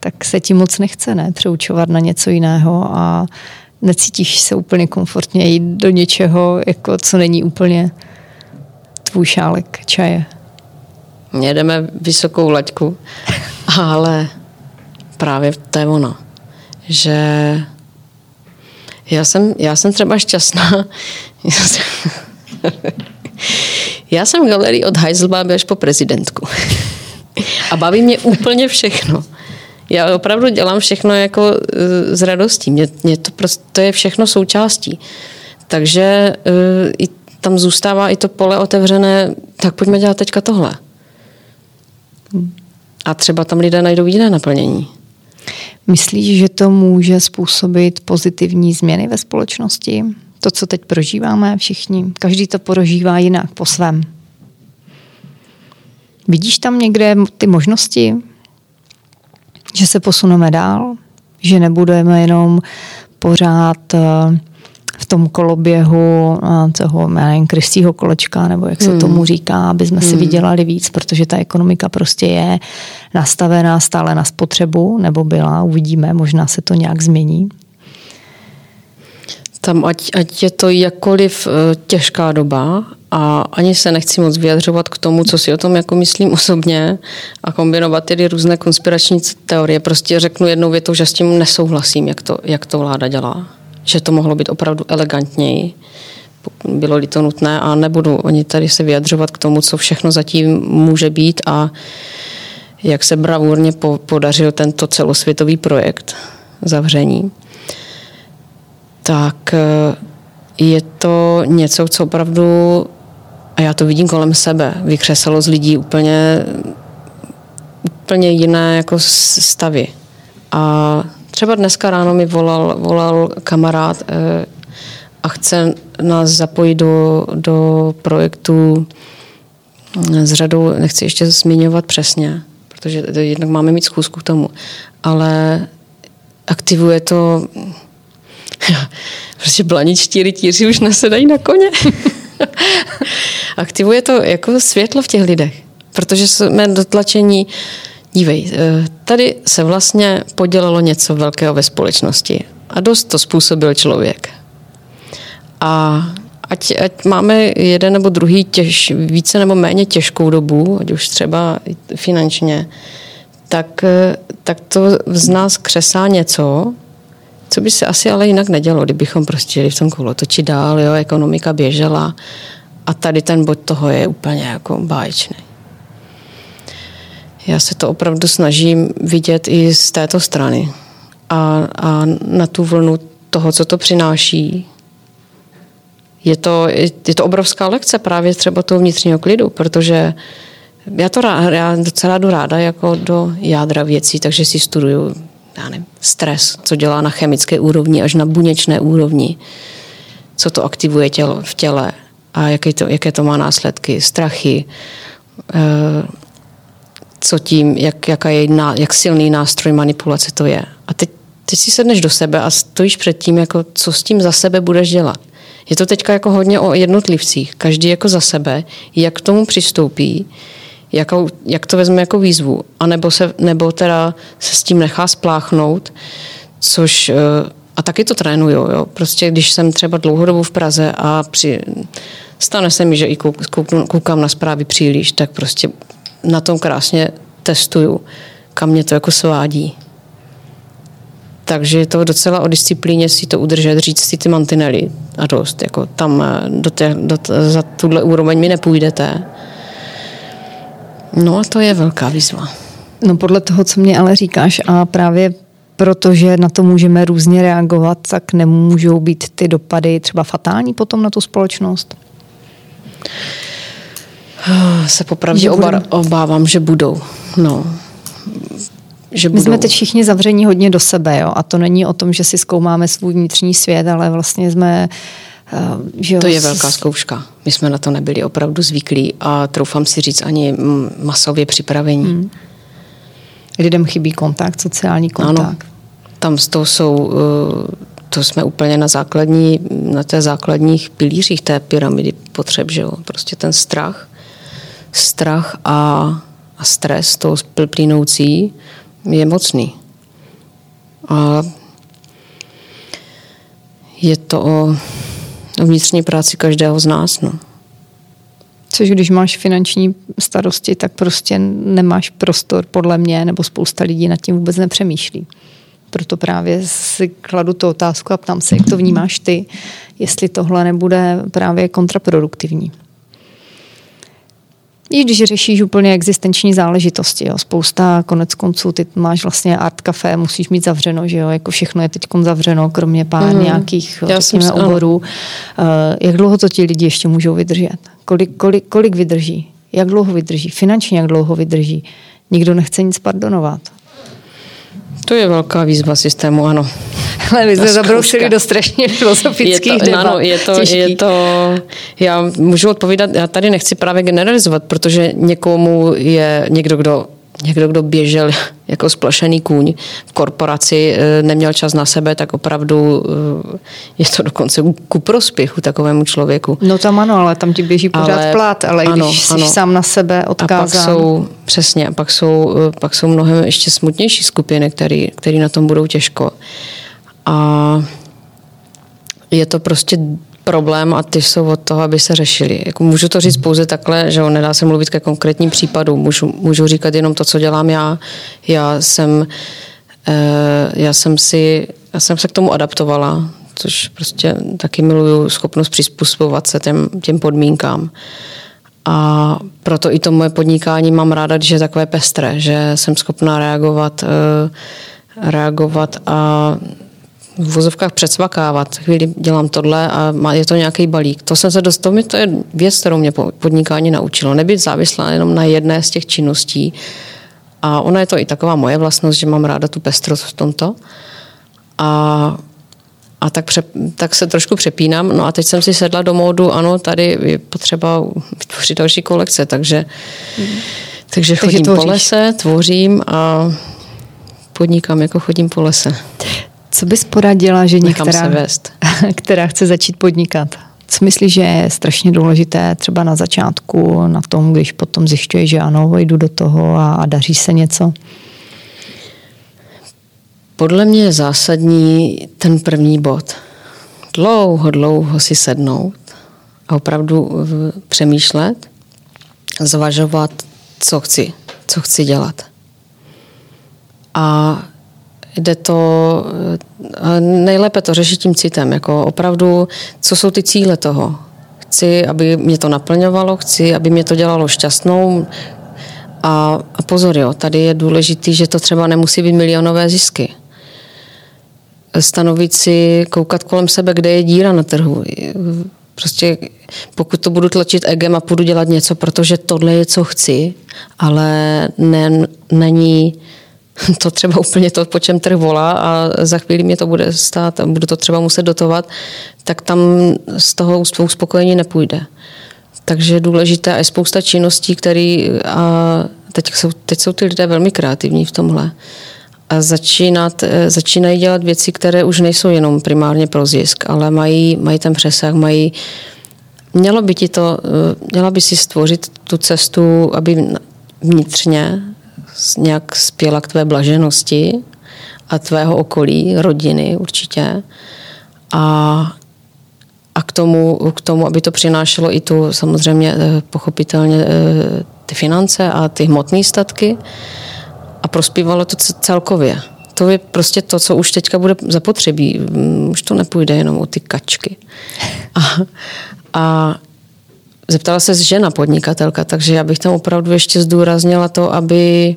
tak se ti moc nechce, ne? Přeučovat na něco jiného a necítíš se úplně komfortně jít do něčeho, jako co není úplně tvůj šálek čaje. Jedeme vysokou laťku, ale právě to je ono, že já jsem, já jsem třeba šťastná. Já jsem galerii od Heiselbaby až po prezidentku. A baví mě úplně všechno. Já opravdu dělám všechno jako e, s radostí. Mě, mě to prostě to je všechno součástí. Takže uh, i tam zůstává i to pole otevřené, tak pojďme dělat teďka tohle. A třeba tam lidé najdou jiné naplnění. Myslíš, že to může způsobit pozitivní změny ve společnosti? To, co teď prožíváme všichni. Každý to prožívá jinak po svém. Vidíš tam někde ty možnosti, že se posuneme dál, že nebudeme jenom pořád eh, v tom koloběhu eh, toho, nevím, krystýho kolečka, nebo jak se hmm. tomu říká, aby jsme hmm. si vydělali víc, protože ta ekonomika prostě je nastavená stále na spotřebu, nebo byla, uvidíme, možná se to nějak změní. Tam ať, ať je to jakkoliv eh, těžká doba a ani se nechci moc vyjadřovat k tomu, co si o tom jako myslím osobně a kombinovat tedy různé konspirační teorie. Prostě řeknu jednou větou, že s tím nesouhlasím, jak to, jak to vláda dělá. Že to mohlo být opravdu elegantněji. Bylo-li to nutné a nebudu oni tady se vyjadřovat k tomu, co všechno zatím může být a jak se bravurně podařil tento celosvětový projekt zavření. Tak eh, je to něco, co opravdu a já to vidím kolem sebe. Vykřesalo z lidí úplně, úplně jiné jako stavy. A třeba dneska ráno mi volal, volal kamarád eh, a chce nás zapojit do, do projektu s řadou, nechci ještě zmiňovat přesně, protože jednak máme mít zkusku k tomu, ale aktivuje to prostě blaničtí rytíři už nesedají na koně. Aktivuje to jako světlo v těch lidech, protože jsme dotlačení Dívej, eh, tady se vlastně podělalo něco velkého ve společnosti a dost to způsobil člověk. A ať, ať máme jeden nebo druhý těž, více nebo méně těžkou dobu, ať už třeba finančně, tak, eh, tak to z nás křesá něco, co by se asi ale jinak nedělo, kdybychom prostě jeli v tom kolotoči dál, jo, ekonomika běžela a tady ten bod toho je úplně jako báječný. Já se to opravdu snažím vidět i z této strany. A, a na tu vlnu toho, co to přináší, je to, je to obrovská lekce právě třeba toho vnitřního klidu, protože já to já docela jdu ráda jako do jádra věcí, takže si studuju já nevím, stres, co dělá na chemické úrovni až na buněčné úrovni, co to aktivuje tělo, v těle a jaké to, jaké to má následky, strachy, eh, co tím, jak, jaká je, jak silný nástroj manipulace to je. A teď, teď si sedneš do sebe a stojíš před tím, jako, co s tím za sebe budeš dělat. Je to teďka jako hodně o jednotlivcích, každý jako za sebe, jak k tomu přistoupí, jakou, jak to vezme jako výzvu, anebo se, nebo teda se s tím nechá spláchnout, což eh, a taky to trénuju, jo. Prostě když jsem třeba dlouhodobu v Praze a při, stane se mi, že i kouk, koukám na zprávy příliš, tak prostě na tom krásně testuju, kam mě to jako svádí. Takže je to docela o disciplíně si to udržet, říct si ty mantinely a dost. Jako tam eh, do tě, do, za tuhle úroveň mi nepůjdete. No a to je velká výzva. No podle toho, co mě ale říkáš a právě protože na to můžeme různě reagovat, tak nemůžou být ty dopady třeba fatální potom na tu společnost? Se popravdě oba, obávám, že budou. No. Že budou. My jsme teď všichni zavření hodně do sebe, jo? a to není o tom, že si zkoumáme svůj vnitřní svět, ale vlastně jsme Uh, že to je velká zkouška. My jsme na to nebyli opravdu zvyklí a troufám si říct ani masově připravení. Hmm. Lidem chybí kontakt, sociální kontakt. Ano, tam z toho jsou, eh, to jsme úplně na základní, na té základních pilířích té pyramidy potřeb, že jo? Prostě ten strach, strach a, a stres, to plynoucí, je mocný. A je to o vnitřní práci každého z nás. No. Což když máš finanční starosti, tak prostě nemáš prostor, podle mě, nebo spousta lidí nad tím vůbec nepřemýšlí. Proto právě si kladu tu otázku a ptám se, jak to vnímáš ty, jestli tohle nebude právě kontraproduktivní. I když řešíš úplně existenční záležitosti. Jo. Spousta konec konců, ty máš vlastně art café, musíš mít zavřeno, že jo, jako všechno je teď zavřeno, kromě pár mm. nějakých Já řekněme, jsem oborů. Uh, jak dlouho to ti lidi ještě můžou vydržet? Kolik, kolik, kolik vydrží? Jak dlouho vydrží? Finančně jak dlouho vydrží? Nikdo nechce nic pardonovat. To je velká výzva systému, ano. Ale my jsme zabrousili do strašně filozofických je to, debat. Ano, je to, je to, já můžu odpovídat, já tady nechci právě generalizovat, protože někomu je někdo, kdo někdo, kdo běžel jako splašený kůň v korporaci, eh, neměl čas na sebe, tak opravdu eh, je to dokonce ku prospěchu takovému člověku. No tam ano, ale tam ti běží pořád ale, plat, ale ano, když jsi ano. sám na sebe odkázán. A pak jsou, přesně, a pak jsou, eh, pak jsou mnohem ještě smutnější skupiny, které na tom budou těžko. A je to prostě problém a ty jsou od toho, aby se řešili. Jako můžu to říct pouze takhle, že on nedá se mluvit ke konkrétním případům. Můžu, můžu říkat jenom to, co dělám já. Já jsem, eh, já jsem si, já jsem se k tomu adaptovala, což prostě taky miluju schopnost přizpůsobovat se těm, těm podmínkám. A proto i to moje podnikání mám ráda, když je takové pestré, že jsem schopná reagovat, eh, reagovat a v vozovkách předsvakávat. Chvíli dělám tohle a je to nějaký balík. To jsem se dostal, to je věc, kterou mě podnikání naučilo. Nebyt závislá jenom na jedné z těch činností. A ona je to i taková moje vlastnost, že mám ráda tu pestrost v tomto. A a tak, pře, tak se trošku přepínám. No a teď jsem si sedla do módu, ano, tady je potřeba vytvořit další kolekce, takže, mm. takže, takže chodím tvoříš. po lese, tvořím a podnikám, jako chodím po lese. Co bys poradila, že některá, která chce začít podnikat? Co myslíš, že je strašně důležité třeba na začátku, na tom, když potom zjišťuje, že ano, jdu do toho a, a daří se něco? Podle mě je zásadní ten první bod. Dlouho, dlouho si sednout a opravdu přemýšlet, zvažovat, co chci, co chci dělat. A jde to, eh, nejlépe to řešit tím citem, jako opravdu, co jsou ty cíle toho. Chci, aby mě to naplňovalo, chci, aby mě to dělalo šťastnou a, a pozor, jo, tady je důležitý, že to třeba nemusí být milionové zisky. stanovit si, koukat kolem sebe, kde je díra na trhu. Prostě pokud to budu tlačit egem a půjdu dělat něco, protože tohle je, co chci, ale ne, není to třeba úplně to, po čem trh volá a za chvíli mě to bude stát a budu to třeba muset dotovat, tak tam z toho uspokojení nepůjde. Takže je důležité a je spousta činností, které a teď jsou, teď jsou ty lidé velmi kreativní v tomhle a začínat, eh, začínají dělat věci, které už nejsou jenom primárně pro zisk, ale mají, mají ten přesah, mají Mělo by ti to, eh, měla by si stvořit tu cestu, aby vnitřně nějak spěla k tvé blaženosti a tvého okolí, rodiny určitě. A, a k, tomu, k tomu, aby to přinášelo i tu samozřejmě eh, pochopitelně ty finance a ty hmotné statky a prospívalo to celkově. To je prostě to, co už teďka bude zapotřebí. Mm, už to nepůjde jenom o ty kačky. A, a zeptala se žena podnikatelka, takže já bych tam opravdu ještě zdůraznila to, aby,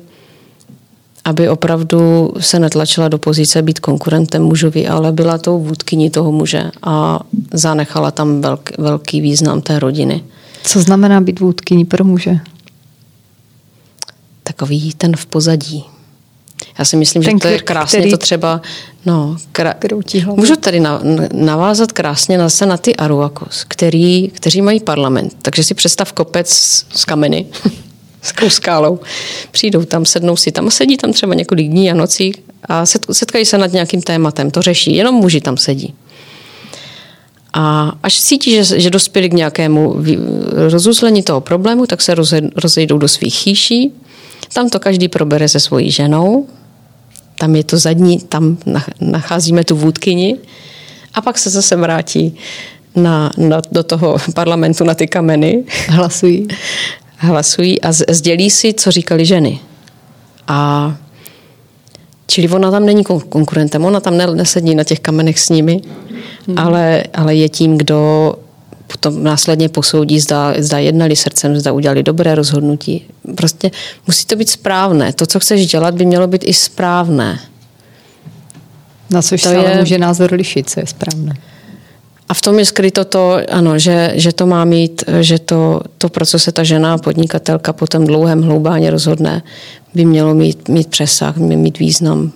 aby opravdu se netlačila do pozice být konkurentem mužovi, ale byla tou vůdkyní toho muže a zanechala tam velký, velký význam té rodiny. Co znamená být vůdkyní pro muže? takový ten v pozadí. Já si myslím, ten že to je krásně který, to třeba... No, kra, můžu tady navázat krásně zase na ty Aruakos, který, kteří mají parlament. Takže si představ kopec z kameny, s skálou. Přijdou tam, sednou si tam a sedí tam třeba několik dní a nocí a setkají se nad nějakým tématem. To řeší, jenom muži tam sedí. A až cítí, že, že dospěli k nějakému rozuzlení toho problému, tak se rozejdou do svých chýší tam to každý probere se svojí ženou, tam je to zadní, tam nacházíme tu vůdkyni a pak se zase vrátí na, na, do toho parlamentu na ty kameny. Hlasují. Hlasují a sdělí si, co říkali ženy. A Čili ona tam není konkurentem, ona tam nesedí na těch kamenech s nimi, hmm. ale, ale je tím, kdo potom následně posoudí, zda, zda jednali srdcem, zda udělali dobré rozhodnutí. Prostě musí to být správné. To, co chceš dělat, by mělo být i správné. Na což to se je... může názor lišit, co je správné. A v tom je skryto to, ano, že, že to má mít, že to, to, pro co se ta žena, podnikatelka po tom dlouhém hloubání rozhodne, by mělo mít, mít přesah, mít význam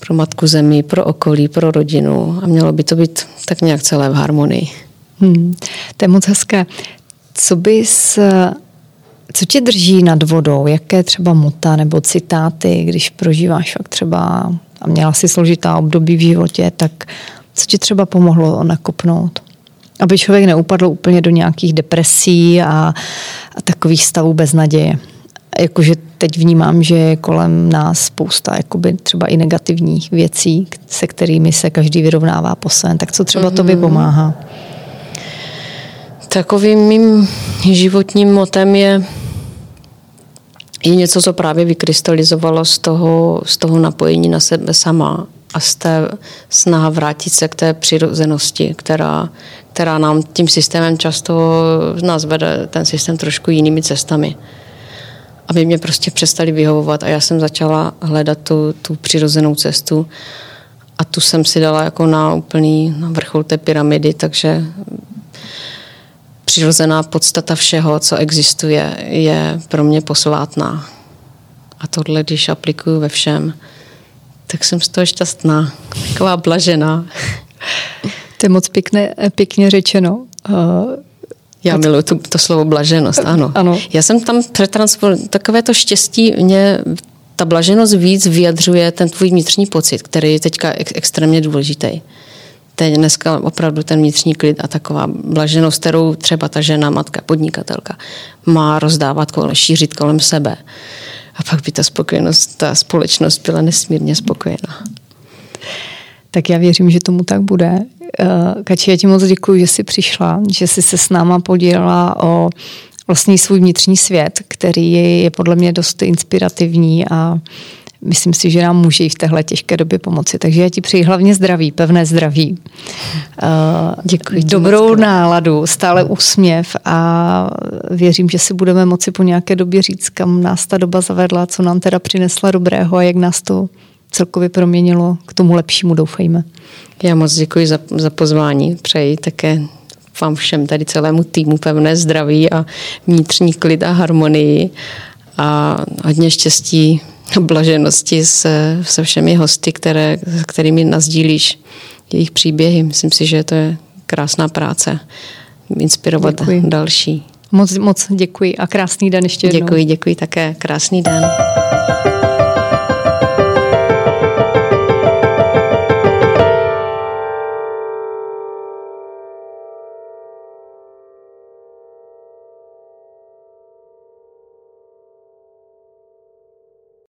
pro matku zemi, pro okolí, pro rodinu a mělo by to být tak nějak celé v harmonii. Hmm, to je moc hezké. Co bys, co tě drží nad vodou? Jaké třeba muta nebo citáty, když prožíváš fakt třeba a měla si složitá období v životě, tak co ti třeba pomohlo nakopnout? Aby člověk neupadl úplně do nějakých depresí a, a takových stavů bez naděje. Jakože teď vnímám, že je kolem nás spousta jakoby třeba i negativních věcí, se kterými se každý vyrovnává po svém. Tak co třeba mm-hmm. tobě pomáhá? Takovým mým životním motem je, je něco, co právě vykrystalizovalo z toho, z toho napojení na sebe sama a z té snaha vrátit se k té přirozenosti, která, která nám tím systémem často nás vede ten systém trošku jinými cestami. Aby mě prostě přestali vyhovovat a já jsem začala hledat tu, tu přirozenou cestu a tu jsem si dala jako na úplný na vrchol té pyramidy, takže přirozená podstata všeho, co existuje, je pro mě posvátná. A tohle, když aplikuju ve všem, tak jsem z toho šťastná, taková blažená. To je moc pěkně, pěkně řečeno. Uh, já miluji to, to slovo blaženost, ano. ano. Já jsem tam přetransformovala, takové to štěstí mě, ta blaženost víc vyjadřuje ten tvůj vnitřní pocit, který je teďka ek, extrémně důležitý teď dneska opravdu ten vnitřní klid a taková blaženost, kterou třeba ta žena, matka, podnikatelka má rozdávat kolem, šířit kolem sebe. A pak by ta spokojenost, ta společnost byla nesmírně spokojená. Tak já věřím, že tomu tak bude. Eh, Kači, já ti moc děkuji, že jsi přišla, že jsi se s náma podělila o vlastní svůj vnitřní svět, který je podle mě dost inspirativní a myslím si, že nám může i v téhle těžké době pomoci. Takže já ti přeji hlavně zdraví, pevné zdraví. Děkuji. Dobrou náladu, stále úsměv a věřím, že si budeme moci po nějaké době říct, kam nás ta doba zavedla, co nám teda přinesla dobrého a jak nás to celkově proměnilo k tomu lepšímu, doufejme. Já moc děkuji za, za pozvání. Přeji také vám všem tady celému týmu pevné zdraví a vnitřní klid a harmonii a hodně štěstí blaženosti se, se všemi hosty, které, kterými nazdílíš jejich příběhy. Myslím si, že to je krásná práce. Inspirovat děkuji. další. Moc, moc děkuji a krásný den ještě jednou. Děkuji, děkuji také. Krásný den.